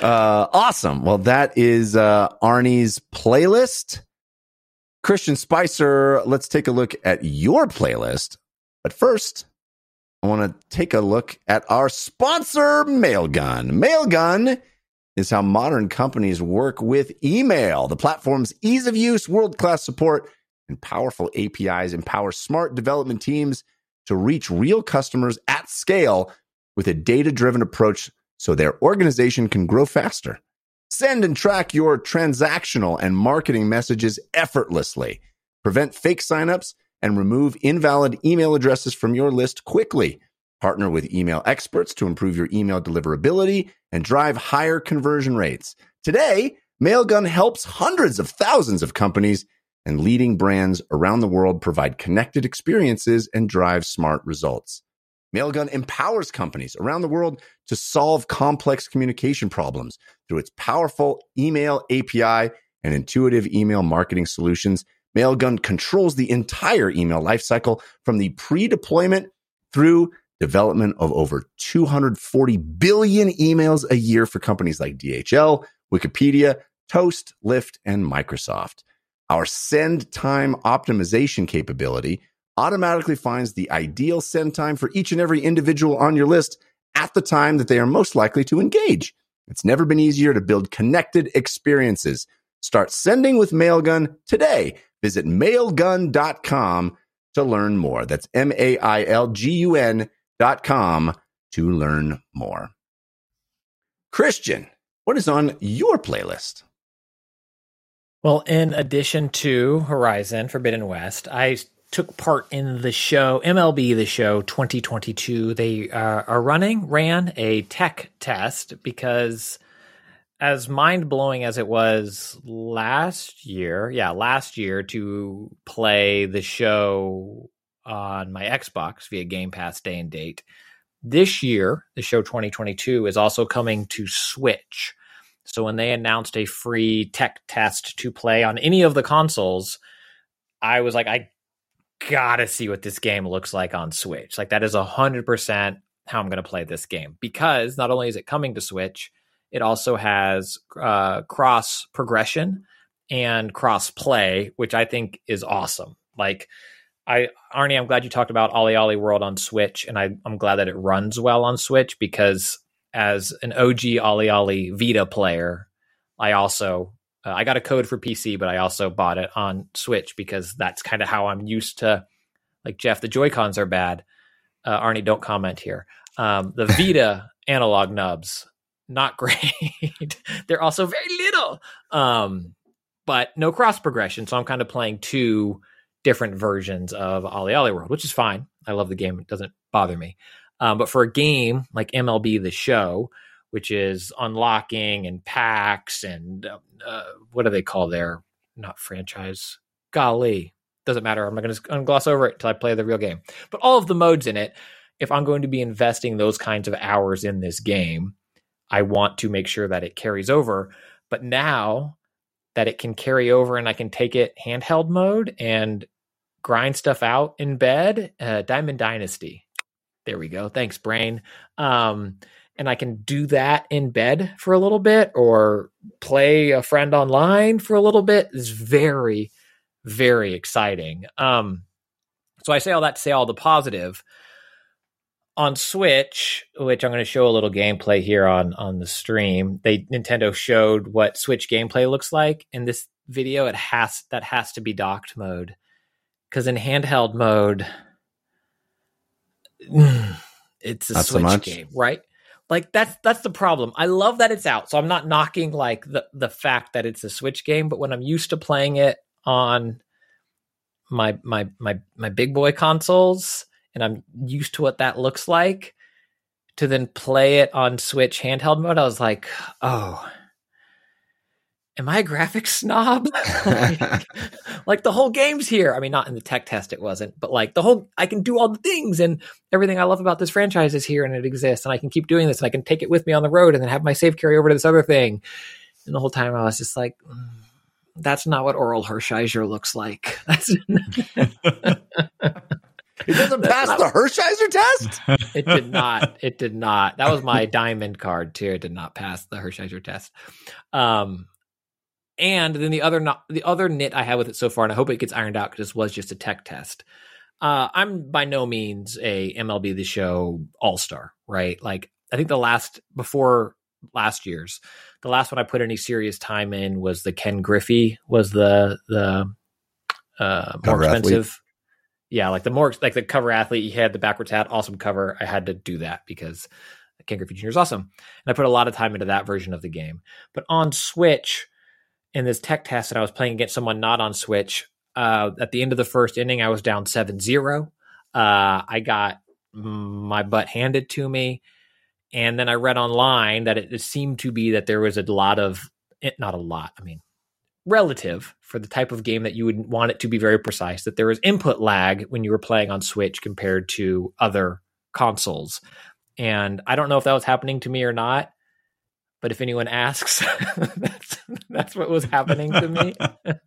uh, awesome. Well, that is uh, Arne's playlist. Christian Spicer, let's take a look at your playlist. But first, I want to take a look at our sponsor, Mailgun. Mailgun is how modern companies work with email. The platform's ease of use, world class support, and powerful APIs empower smart development teams to reach real customers at scale with a data driven approach so their organization can grow faster. Send and track your transactional and marketing messages effortlessly. Prevent fake signups and remove invalid email addresses from your list quickly. Partner with email experts to improve your email deliverability and drive higher conversion rates. Today, Mailgun helps hundreds of thousands of companies and leading brands around the world provide connected experiences and drive smart results. Mailgun empowers companies around the world to solve complex communication problems through its powerful email API and intuitive email marketing solutions. Mailgun controls the entire email lifecycle from the pre-deployment through development of over 240 billion emails a year for companies like DHL, Wikipedia, Toast, Lyft, and Microsoft. Our send time optimization capability automatically finds the ideal send time for each and every individual on your list at the time that they are most likely to engage. It's never been easier to build connected experiences. Start sending with Mailgun today. Visit mailgun.com to learn more. That's M A I L G U N dot com to learn more. Christian, what is on your playlist? Well, in addition to Horizon Forbidden West, I took part in the show MLB The Show 2022. They uh, are running ran a tech test because as mind blowing as it was last year, yeah, last year to play the show on my Xbox via Game Pass day and date. This year, the show 2022 is also coming to Switch. So when they announced a free tech test to play on any of the consoles, I was like, I gotta see what this game looks like on Switch. Like that is a hundred percent how I'm gonna play this game because not only is it coming to Switch, it also has uh, cross progression and cross play, which I think is awesome. Like I Arne, I'm glad you talked about Ollie Ollie World on Switch, and I, I'm glad that it runs well on Switch because as an OG Ollie Ollie Vita player, I also uh, I got a code for PC, but I also bought it on Switch because that's kind of how I'm used to. Like Jeff, the Joy Cons are bad. Uh, Arne, don't comment here. Um, the Vita analog nubs, not great. They're also very little, um, but no cross progression. So I'm kind of playing two different versions of Ollie Ollie World, which is fine. I love the game; it doesn't bother me. Um, but for a game like MLB The Show, which is unlocking and packs and uh, uh, what do they call their not franchise? Golly, doesn't matter. I'm not going to gloss over it until I play the real game. But all of the modes in it, if I'm going to be investing those kinds of hours in this game, I want to make sure that it carries over. But now that it can carry over and I can take it handheld mode and grind stuff out in bed, uh, Diamond Dynasty there we go. Thanks, brain. Um, and I can do that in bed for a little bit or play a friend online for a little bit is very, very exciting. Um, so I say all that to say all the positive. On Switch, which I'm going to show a little gameplay here on on the stream, they Nintendo showed what Switch gameplay looks like in this video. It has that has to be docked mode because in handheld mode, mm, it's a Not so Switch much. game, right? Like that's that's the problem. I love that it's out, so I'm not knocking like the the fact that it's a Switch game, but when I'm used to playing it on my my my my big boy consoles and I'm used to what that looks like to then play it on Switch handheld mode, I was like, "Oh, am I a graphics snob? like, like the whole game's here. I mean, not in the tech test, it wasn't, but like the whole, I can do all the things and everything I love about this franchise is here and it exists. And I can keep doing this and I can take it with me on the road and then have my save carry over to this other thing. And the whole time I was just like, mm, that's not what Orel Hershiser looks like. That's It doesn't pass the Hershiser test? it did not. It did not. That was my diamond card too. It did not pass the Hershiser test. Um, and then the other not, the other nit I have with it so far, and I hope it gets ironed out because this was just a tech test. Uh, I'm by no means a MLB the Show all star, right? Like I think the last before last year's, the last one I put any serious time in was the Ken Griffey was the the uh, more Cover athlete. expensive. Yeah, like the more like the cover athlete, he had the backwards hat, awesome cover. I had to do that because Ken Griffey Jr. is awesome, and I put a lot of time into that version of the game. But on Switch, in this tech test that I was playing against someone not on Switch, uh, at the end of the first inning, I was down 7 0. Uh, I got my butt handed to me. And then I read online that it, it seemed to be that there was a lot of, eh, not a lot, I mean, relative for the type of game that you would want it to be very precise. That there was input lag when you were playing on Switch compared to other consoles, and I don't know if that was happening to me or not. But if anyone asks, that's that's what was happening to me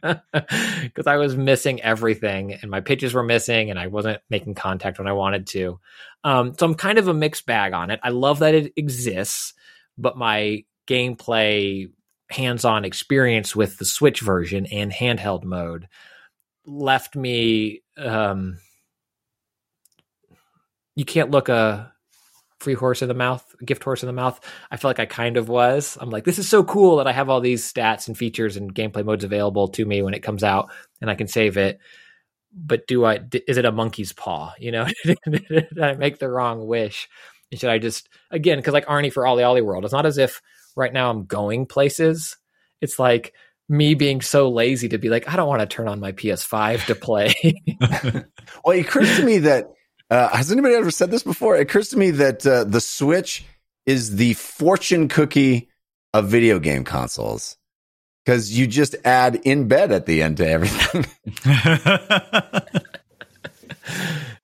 because I was missing everything, and my pitches were missing, and I wasn't making contact when I wanted to. Um, so I'm kind of a mixed bag on it. I love that it exists, but my gameplay hands-on experience with the Switch version and handheld mode left me. Um, you can't look a free horse in the mouth, gift horse in the mouth. I feel like I kind of was. I'm like, this is so cool that I have all these stats and features and gameplay modes available to me when it comes out, and I can save it. But do I? Is it a monkey's paw? You know, did I make the wrong wish? And should I just again? Because like Arne for Ollie Ollie World, it's not as if right now I'm going places. It's like me being so lazy to be like, I don't want to turn on my PS5 to play. Well, it occurs to me that uh, has anybody ever said this before? It occurs to me that uh, the Switch is the fortune cookie of video game consoles because you just add in bed at the end to everything.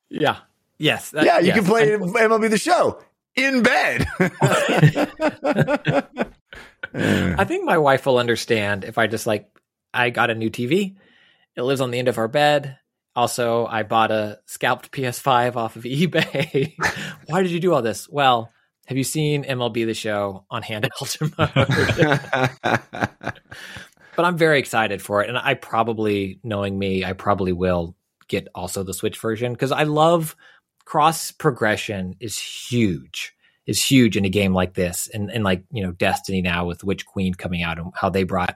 yeah. Yes. that- yeah, you yes. can play MLB the Show in bed. I think my wife will understand if I just like I got a new TV. It lives on the end of our bed. Also, I bought a scalped PS5 off of eBay. Why did you do all this? Well, have you seen MLB the show on handheld mode? but I'm very excited for it and I probably knowing me, I probably will get also the Switch version because I love cross progression is huge is huge in a game like this and, and like you know destiny now with witch queen coming out and how they brought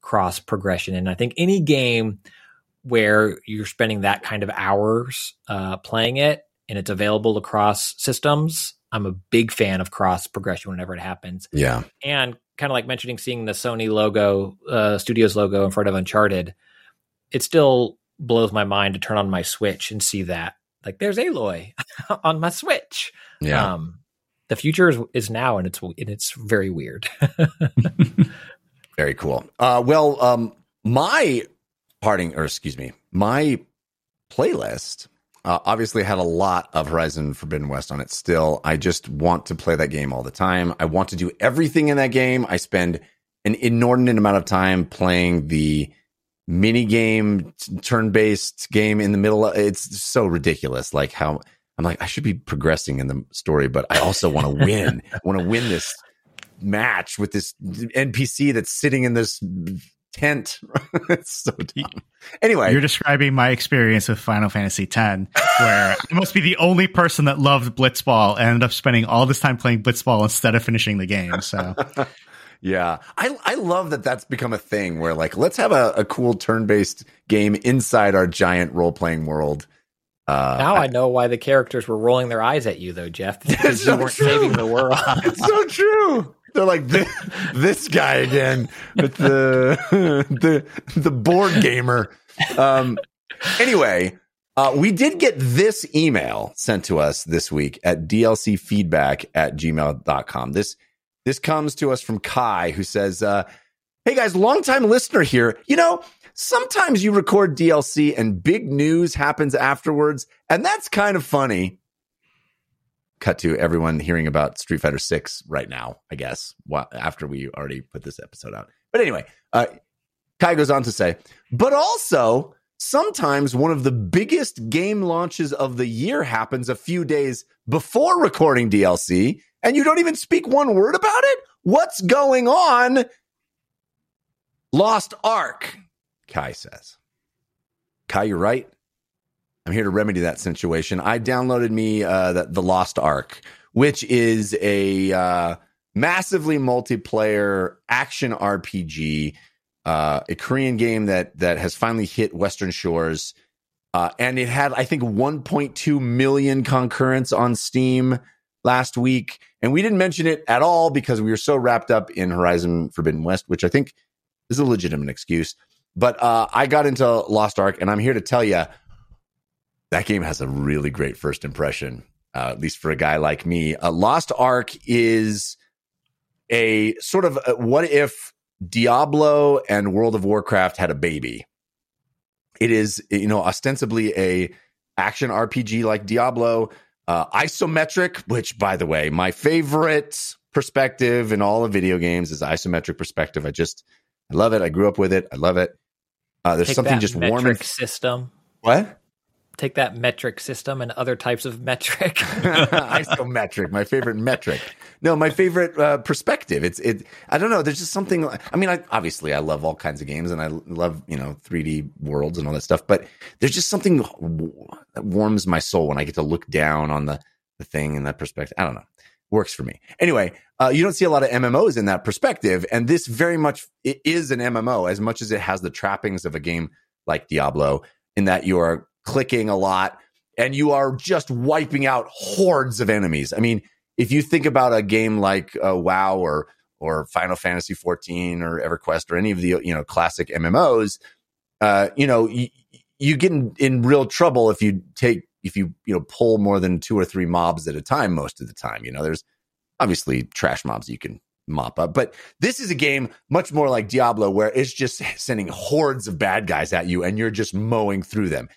cross progression and i think any game where you're spending that kind of hours uh, playing it and it's available across systems i'm a big fan of cross progression whenever it happens yeah. and kind of like mentioning seeing the Sony logo, uh, Studios logo in front of Uncharted, it still blows my mind to turn on my Switch and see that. Like, there's Aloy on my Switch. Yeah. Um, the future is, is now, and it's and it's very weird. Very cool. Uh, well, um, my parting, or excuse me, my playlist uh, obviously had a lot of Horizon Forbidden West on it. Still, I just want to play that game all the time. I want to do everything in that game. I spend an inordinate amount of time playing the mini game, turn based game in the middle. It's so ridiculous. Like how I'm like, I should be progressing in the story, but I also want to win. I want to win this match with this NPC that's sitting in this tent. it's so dumb. Anyway, You're describing my experience with Final Fantasy X, where I must be the only person that loved Blitzball and ended up spending all this time playing Blitzball instead of finishing the game. So yeah, I I love that that's become a thing where like let's have a, a cool turn based game inside our giant role playing world. Uh, now I know why the characters were rolling their eyes at you, though, Jeff, because so weren't true. saving the world. it's so true. They're like this, this guy again with the the the board gamer. Um, anyway, uh, we did get this email sent to us this week at dlcfeedback at gmail.com. This this comes to us from Kai, who says, uh, Hey guys, longtime listener here. You know, sometimes you record DLC and big news happens afterwards, and that's kind of funny cut to everyone hearing about Street Fighter 6 right now, I guess, after we already put this episode out. But anyway, uh, Kai goes on to say, but also sometimes one of the biggest game launches of the year happens a few days before recording DLC, and you don't even speak one word about it? What's going on? Lost Ark, Kai says. Kai, you're right. I'm here to remedy that situation. I downloaded me uh, the, the Lost Ark, which is a uh, massively multiplayer action RPG, uh, a Korean game that that has finally hit Western shores, uh, and it had I think 1.2 million concurrents on Steam last week, and we didn't mention it at all because we were so wrapped up in Horizon Forbidden West, which I think is a legitimate excuse. But uh, I got into Lost Ark, and I'm here to tell you that game has a really great first impression, uh, at least for a guy like me. Uh, Lost Ark is a sort of a, what if Diablo and World of Warcraft had a baby. It is, you know, ostensibly a action RPG like Diablo, uh, isometric, which, by the way, my favorite perspective in all of video games is isometric perspective. I just, I love it. I grew up with it. I love it. Uh, there's Take something just warm and system. what? Take that metric system and other types of metric. isometric, my favorite metric. No, my favorite uh, perspective. It's it. I don't know. There's just something. I mean, I obviously I love all kinds of games and I love you know 3D worlds and all that stuff. But there's just something that warms my soul when I get to look down on the the thing in that perspective. I don't know. Works for me. Anyway, uh, you don't see a lot of MMOs in that perspective, and this very much it is an MMO as much as it has the trappings of a game like Diablo, in that you are clicking a lot and you are just wiping out hordes of enemies. I mean, if you think about a game like uh, WoW or or Final Fantasy 14 or EverQuest or any of the you know classic MMOs, uh, you know you, you get in, in real trouble if you take if you you know pull more than two or three mobs at a time. Most of the time, you know, there's obviously trash mobs you can mop up, but this is a game much more like Diablo where it's just sending hordes of bad guys at you and you're just mowing through them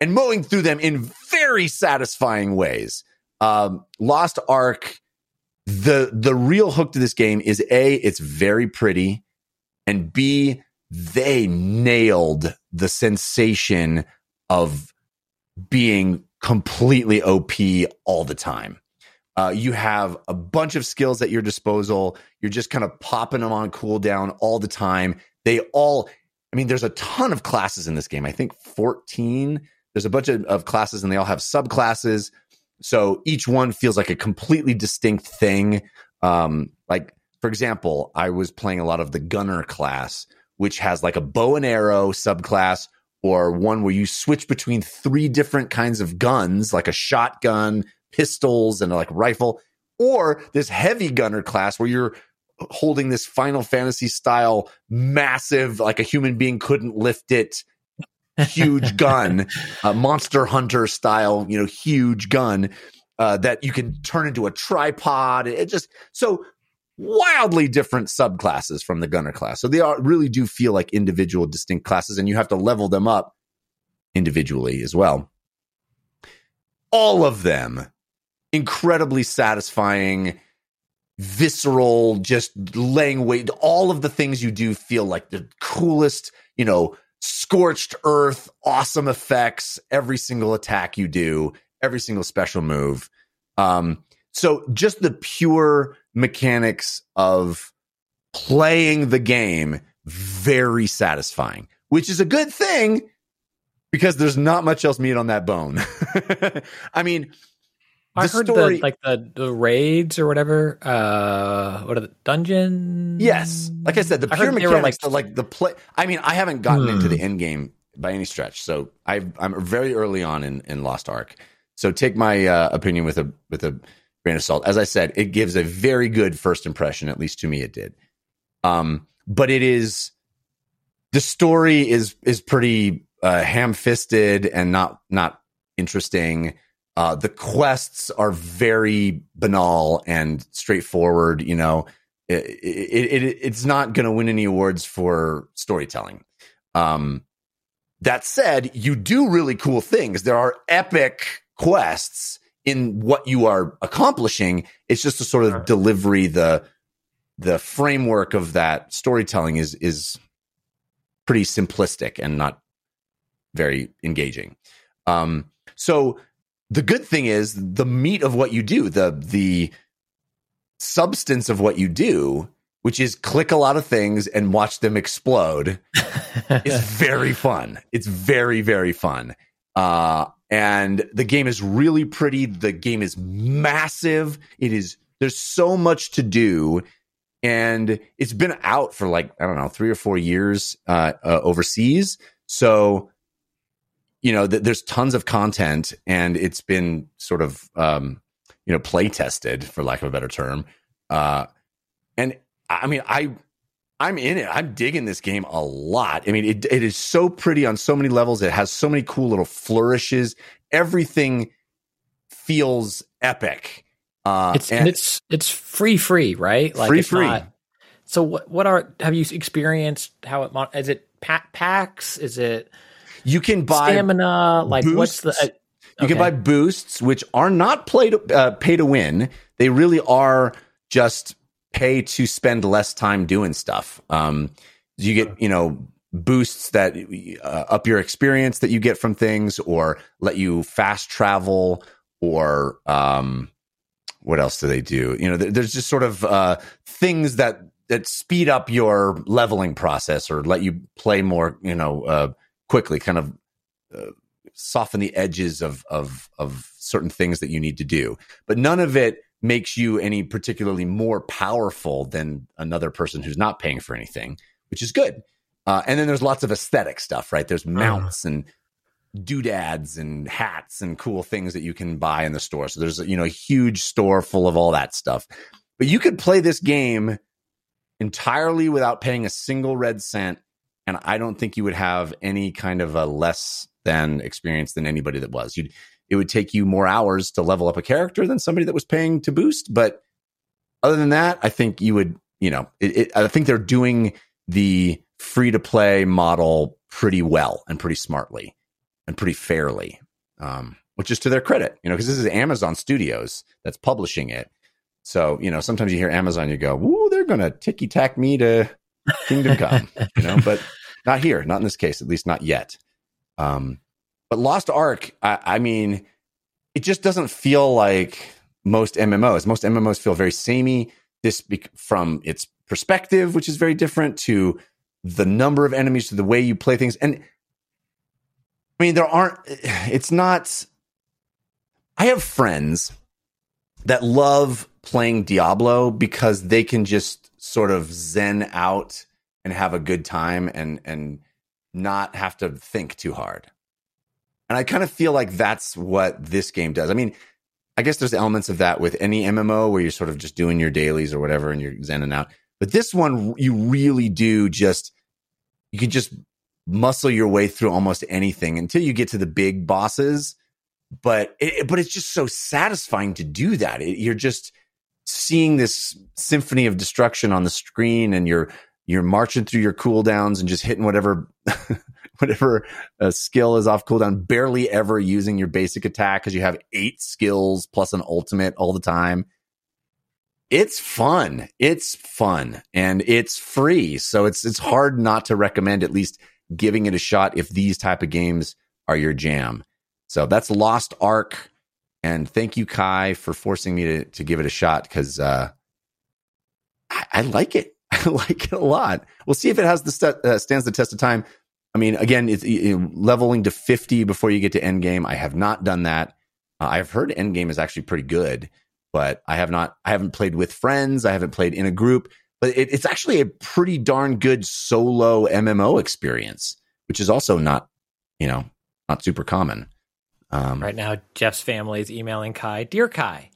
and mowing through them in very satisfying ways. Um, Lost Ark, the the real hook to this game is a it's very pretty, and b they nailed the sensation of being completely OP all the time. Uh, you have a bunch of skills at your disposal. You're just kind of popping them on cooldown all the time. They all, I mean, there's a ton of classes in this game. I think 14 there's a bunch of, of classes and they all have subclasses. So each one feels like a completely distinct thing. Um, like, for example, I was playing a lot of the gunner class, which has like a bow and arrow subclass or one where you switch between three different kinds of guns, like a shotgun, pistols, and like rifle, or this heavy gunner class where you're holding this Final Fantasy style massive, like a human being couldn't lift it huge gun, a monster hunter style, you know, huge gun uh, that you can turn into a tripod. It just so wildly different subclasses from the gunner class. So they are really do feel like individual distinct classes, and you have to level them up individually as well. All of them incredibly satisfying visceral just laying weight all of the things you do feel like the coolest you know scorched earth, awesome effects, every single attack you do, every single special move. Um, so just the pure mechanics of playing the game, very satisfying, which is a good thing because there's not much else meat on that bone. I mean, I heard story- the like the, the raids or whatever. Uh, what are the dungeons? Yes, like I said, the I pure mechanics, like- the, like the play. I mean, I haven't gotten into Hmm. the end game by any stretch, so I, I'm very early on in, in Lost Ark. So take my uh, opinion with a with a grain of salt. As I said, it gives a very good first impression, at least to me, it did. Um, but it is the story is is pretty uh, ham fisted and not not interesting. Uh, the quests are very banal and straightforward. You know, it, it, it it's not going to win any awards for storytelling. Um, that said, you do really cool things. There are epic quests in what you are accomplishing. It's just the sort of delivery, the the framework of that storytelling is is pretty simplistic and not very engaging. Um, so the good thing is the meat of what you do, the the substance of what you do, which is click a lot of things and watch them explode, is very fun. It's very very fun. Uh, and the game is really pretty. The game is massive. It is there's so much to do and it's been out for like I don't know three or four years uh, uh, overseas. So you know th- there's tons of content, and it's been sort of um, you know play tested for lack of a better term. Uh, and I mean I I'm in it. I'm digging this game a lot. I mean it it is so pretty on so many levels. It has so many cool little flourishes. Everything feels epic. Uh, It's and, it's it's free free, right? Free, free. not- So what what are have you experienced how it is it pa- packs is it You can buy stamina like what's the boosts. uh, You can buy boosts, which are not play to, uh, pay to win. They really are just pay to spend less time doing stuff. Um, you get, you know, boosts that uh, up your experience that you get from things, or let you fast travel, or um, what else do they do? You know, there's just sort of uh, things that that speed up your leveling process, or let you play more, you know, uh, quickly. Kind of soften the edges of of of certain things that you need to do. But none of it makes you any particularly more powerful than another person who's not paying for anything which is good. Uh, and then there's lots of aesthetic stuff right? There's mounts and doodads and hats and cool things that you can buy in the store. So there's you know a huge store full of all that stuff. But you could play this game entirely without paying a single red cent and I don't think you would have any kind of a less than experience than anybody that was. You'd it would take you more hours to level up a character than somebody that was paying to boost, but other than that, I think you would, you know, it, it, I think they're doing the free to play model pretty well and pretty smartly and pretty fairly, um, which is to their credit, you know, because this is Amazon Studios that's publishing it. So, you know, sometimes you hear Amazon, you go, "Ooh, they're going to ticky tack me to Kingdom Come," you know, but not here, not in this case, at least not yet. Um, but Lost Ark, I, I mean, it just doesn't feel like most MMOs. Most MMOs feel very samey. This from its perspective, which is very different, to the number of enemies, to the way you play things, and I mean, there aren't. It's not. I have friends that love playing Diablo because they can just sort of zen out and have a good time and and not have to think too hard. And I kind of feel like that's what this game does. I mean, I guess there's elements of that with any MMO where you're sort of just doing your dailies or whatever and you're zenning out. But this one, you really do just, you can just muscle your way through almost anything until you get to the big bosses. But it, but it's just so satisfying to do that. It, you're just seeing this symphony of destruction on the screen and you're you're marching through your cooldowns and just hitting whatever whatever uh, skill is off cooldown, barely ever using your basic attack because you have eight skills plus an ultimate all the time. It's fun. It's fun and it's free. So it's it's hard not to recommend at least giving it a shot if these type of games are your jam. So that's Lost Ark. And thank you, Kai, for forcing me to, to give it a shot because uh, I, I like it. I like it a lot. We'll see if it has the st- uh, stands the test of time. I mean, again, it's leveling to 50 before you get to end game. I have not done that. Uh, I've heard end game is actually pretty good, but I have not, I haven't played with friends. I haven't played in a group, but it, it's actually a pretty darn good solo MMO experience, which is also not, you know, not super common. Um, Right now, Jeff's family is emailing Kai. Dear Kai,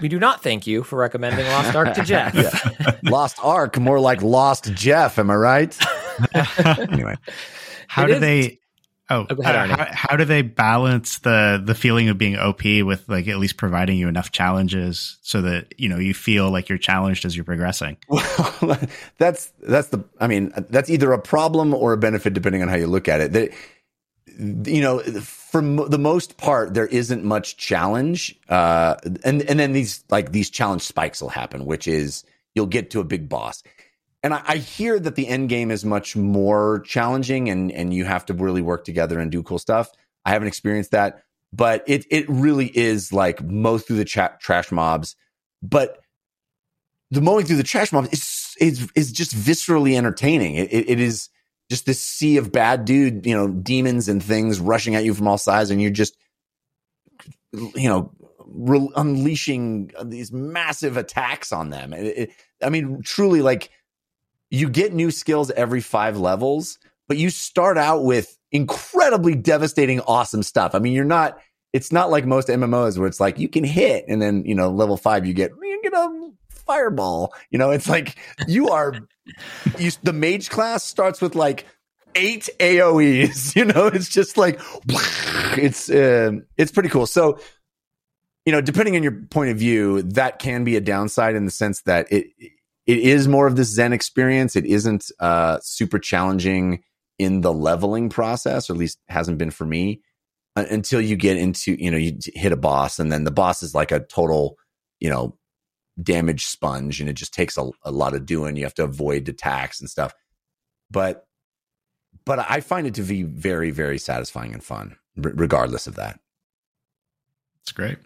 we do not thank you for recommending Lost Ark to Jeff. Lost Ark, more like Lost Jeff. Am I right? anyway, How It do is- they? Oh, Oh, go ahead, uh, how, how do they balance the the feeling of being OP with like at least providing you enough challenges so that you know you feel like you're challenged as you're progressing? Well, that's that's the. I mean, that's either a problem or a benefit depending on how you look at it. That you know, for the most part, there isn't much challenge, uh, and and then these like these challenge spikes will happen, which is you'll get to a big boss. And I, I hear that the end game is much more challenging, and and you have to really work together and do cool stuff. I haven't experienced that, but it it really is like mow through the cha- trash mobs, but the mowing through the trash mobs is is is just viscerally entertaining. It, it, it is just this sea of bad dude, you know, demons and things rushing at you from all sides, and you're just, you know, re- unleashing these massive attacks on them. It- it- I mean, truly, like you get new skills every five levels, but you start out with incredibly devastating, awesome stuff. I mean, you're not. It's not like most MMOs where it's like you can hit, and then you know, level five, you get you fireball. You know, it's like you are. you the mage class starts with like eight AOE's. You know, it's just like it's uh, it's pretty cool. So, you know, depending on your point of view, that can be a downside in the sense that it it is more of this Zen experience. It isn't uh, super challenging in the leveling process, or at least hasn't been for me uh, until you get into, you know, you hit a boss and then the boss is like a total, you know, damage sponge and it just takes a, a lot of doing. You have to avoid attacks and stuff. But, but I find it to be very, very satisfying and fun, r- regardless of that. It's great.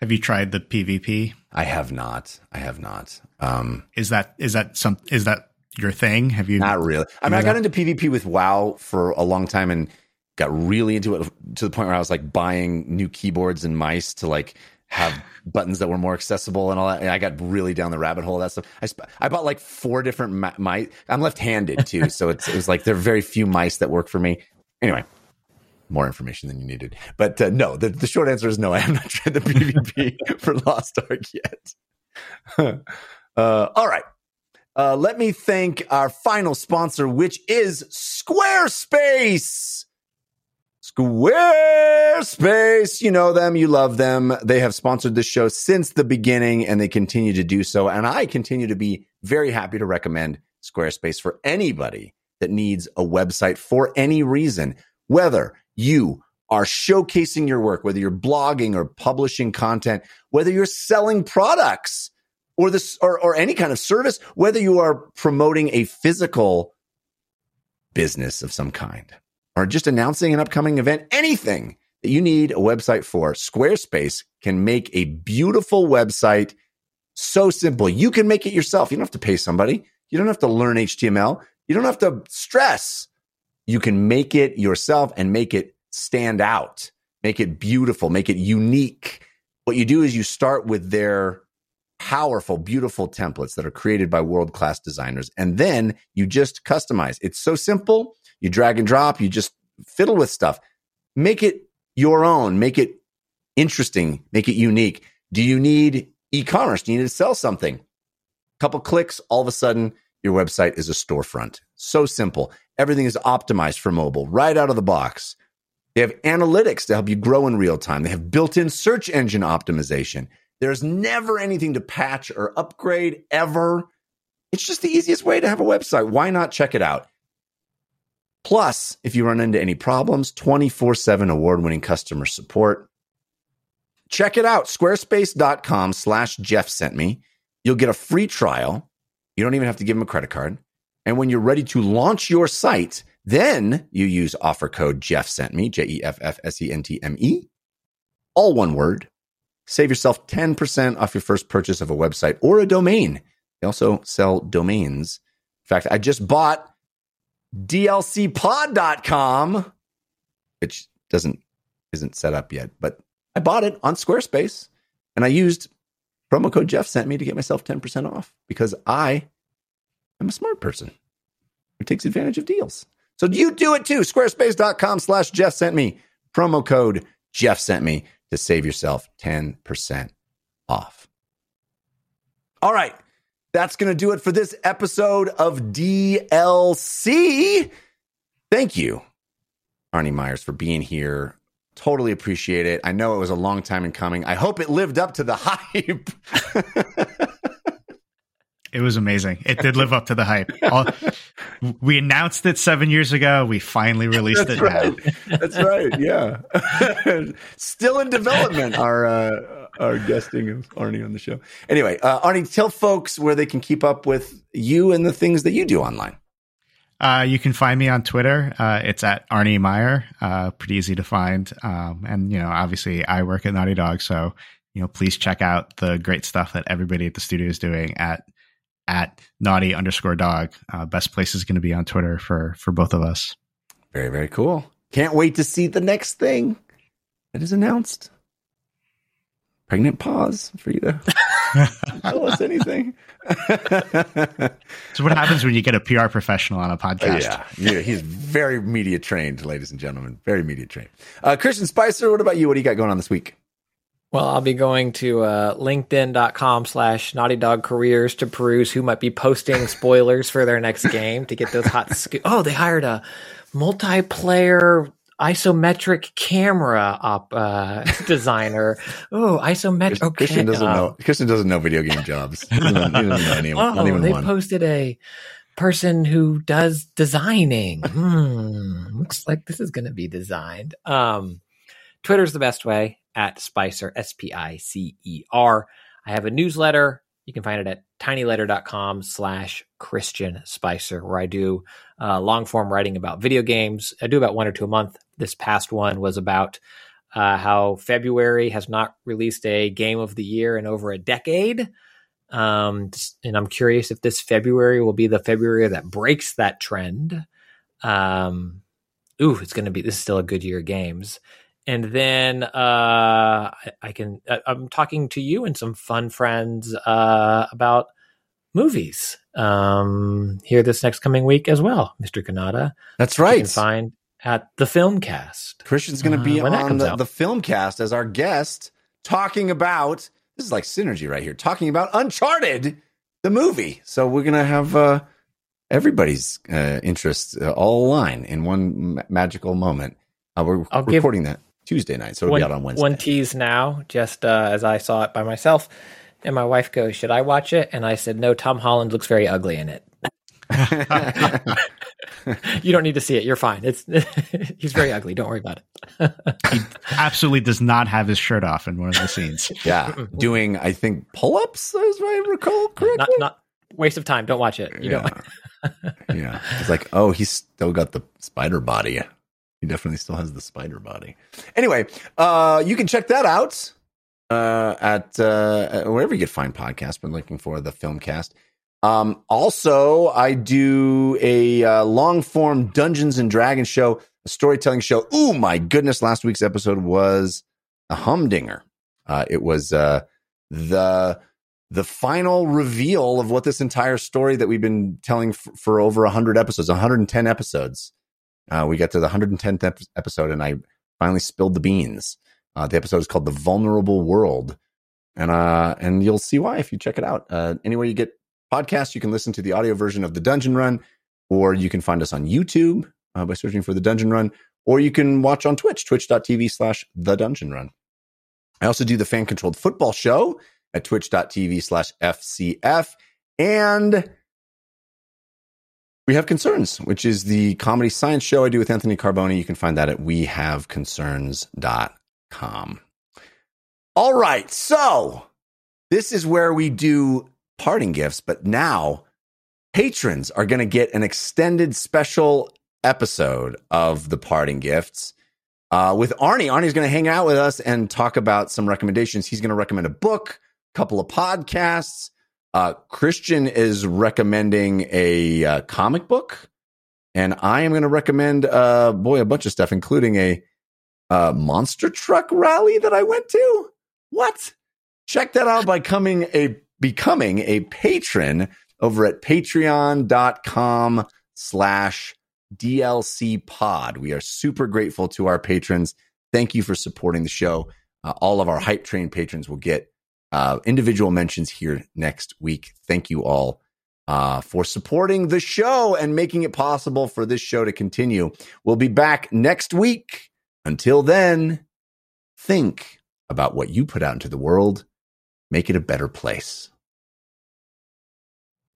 Have you tried the PvP? I have not. I have not. Um, Is that is that some is that your thing? Have you Not really. I mean, I got into PvP with WoW for a long time and got really into it to the point where I was like buying new keyboards and mice to like have buttons that were more accessible and all that. And I got really down the rabbit hole that stuff. I, sp- I bought like four different mi- mice. I'm left-handed too, so it's it was like there are very few mice that work for me. Anyway, more information than you needed. But uh, no, the, the short answer is no. I have not tried the PvP for Lost Ark yet. uh, all right. Uh, let me thank our final sponsor, which is Squarespace. Squarespace. You know them, you love them. They have sponsored this show since the beginning and they continue to do so. And I continue to be very happy to recommend Squarespace for anybody that needs a website for any reason, whether you are showcasing your work, whether you're blogging or publishing content, whether you're selling products or this or, or any kind of service, whether you are promoting a physical business of some kind or just announcing an upcoming event, anything that you need a website for, Squarespace can make a beautiful website so simple. You can make it yourself. You don't have to pay somebody. You don't have to learn HTML. You don't have to stress. You can make it yourself and make it stand out, make it beautiful, make it unique. What you do is you start with their powerful, beautiful templates that are created by world class designers. And then you just customize. It's so simple. You drag and drop, you just fiddle with stuff. Make it your own, make it interesting, make it unique. Do you need e commerce? Do you need to sell something? Couple clicks, all of a sudden, your website is a storefront. So simple. Everything is optimized for mobile right out of the box. They have analytics to help you grow in real time. They have built in search engine optimization. There's never anything to patch or upgrade ever. It's just the easiest way to have a website. Why not check it out? Plus, if you run into any problems, 24 7 award winning customer support. Check it out. Squarespace.com slash Jeff sent me. You'll get a free trial. You don't even have to give them a credit card. And when you're ready to launch your site, then you use offer code Jeff sent me, J E F F S E N T M E, all one word. Save yourself 10% off your first purchase of a website or a domain. They also sell domains. In fact, I just bought dlcpod.com, which doesn't isn't set up yet, but I bought it on Squarespace and I used promo code Jeff sent me to get myself 10% off because I am a smart person who takes advantage of deals. So you do it too. Squarespace.com slash Jeff sent me. Promo code Jeff sent me to save yourself 10% off. All right. That's going to do it for this episode of DLC. Thank you, Arne Myers, for being here. Totally appreciate it. I know it was a long time in coming. I hope it lived up to the hype. It was amazing. It did live up to the hype. All, we announced it seven years ago. We finally released That's it. right. That's right. Yeah. Still in development, our uh, our guesting of Arne on the show. Anyway, uh, Arne, tell folks where they can keep up with you and the things that you do online. Uh, you can find me on Twitter. Uh, it's at Arne Meyer. Uh, pretty easy to find. Um, and you know, obviously, I work at Naughty Dog, so you know, please check out the great stuff that everybody at the studio is doing at at Naughty underscore Dog. Uh, best place is going to be on Twitter for for both of us. Very, very cool. Can't wait to see the next thing that is announced. Pregnant pause for you to tell us anything. So, what happens when you get a PR professional on a podcast? yeah, yeah, he's very media trained, ladies and gentlemen. Very media trained. Uh, Christian Spicer, what about you? What do you got going on this week? Well, I'll be going to uh, linkedin.com slash naughty dog careers to peruse who might be posting spoilers for their next game to get those hot sco- Oh, they hired a multiplayer isometric camera op uh, designer. Oh, isometric. Okay. Christian doesn't uh, know. Christian doesn't know video game jobs. He doesn't, he doesn't know Oh, they one. posted a person who does designing. Hmm, looks like this is going to be designed. Um, Twitter's the best way at Spicer, S P I C E R. I have a newsletter. You can find it at tinyletter.com slash Christian Spicer, where I do uh, long form writing about video games. I do about one or two a month. This past one was about uh, how February has not released a game of the year in over a decade. Um, and I'm curious if this February will be the February that breaks that trend. Um, ooh, it's going to be, this is still a good year of games. And then uh, I, I can, I, I'm talking to you and some fun friends uh, about movies um, here this next coming week as well, Mr. Cannata. That's You right. can find at the film cast. Christian's going to be Uh, on the, the film cast as our guest, talking about this is like synergy right here, talking about Uncharted, the movie. So we're going to have uh, everybody's uh, interests uh, all align in one ma- magical moment. Uh, we're I'll recording that Tuesday night, so it'll one, be out on Wednesday. one tease now, just uh, as I saw it by myself. And my wife goes, Should I watch it? And I said, No, Tom Holland looks very ugly in it. You don't need to see it. You're fine. It's he's very ugly. Don't worry about it. He absolutely does not have his shirt off in one of the scenes. yeah, doing I think pull ups, as I recall correctly. not not waste of time. Don't watch it. You don't. yeah. It's like, oh, he's still got the spider body. He definitely still has the spider body. Anyway, uh, you can check that out uh, at uh, wherever you get fine podcasts. Been looking for the Filmcast. Um, also, I do a uh, long form Dungeons and Dragons show, a storytelling show. Oh my goodness! Last week's episode was a humdinger. Uh, it was uh, the the final reveal of what this entire story that we've been telling f- for over 100 episodes 110 episodes uh, we got to the 110th ep- episode and i finally spilled the beans uh, the episode is called the vulnerable world and uh, and you'll see why if you check it out anywhere you get podcasts you can listen to the audio version of the dungeon run or you can find us on youtube uh, by searching for the dungeon run or you can watch on twitch twitch.tv slash the dungeon run i also do the fan controlled football show at twitch.tv slash FCF. And we have concerns, which is the comedy science show I do with Anthony Carboni. You can find that at wehaveconcerns.com. All right. So this is where we do parting gifts, but now patrons are going to get an extended special episode of the parting gifts uh, with Arne. Arne's going to hang out with us and talk about some recommendations. He's going to recommend a book, a couple of podcasts. Uh, Christian is recommending a uh, comic book, and I am going to recommend, uh, boy, a bunch of stuff, including a uh, monster truck rally that I went to. What? Check that out by coming a becoming a patron over at patreon.com slash DLC pod. We are super grateful to our patrons. Thank you for supporting the show. Uh, all of our hype train patrons will get uh, individual mentions here next week. Thank you all uh, for supporting the show and making it possible for this show to continue. We'll be back next week. Until then, think about what you put out into the world. Make it a better place.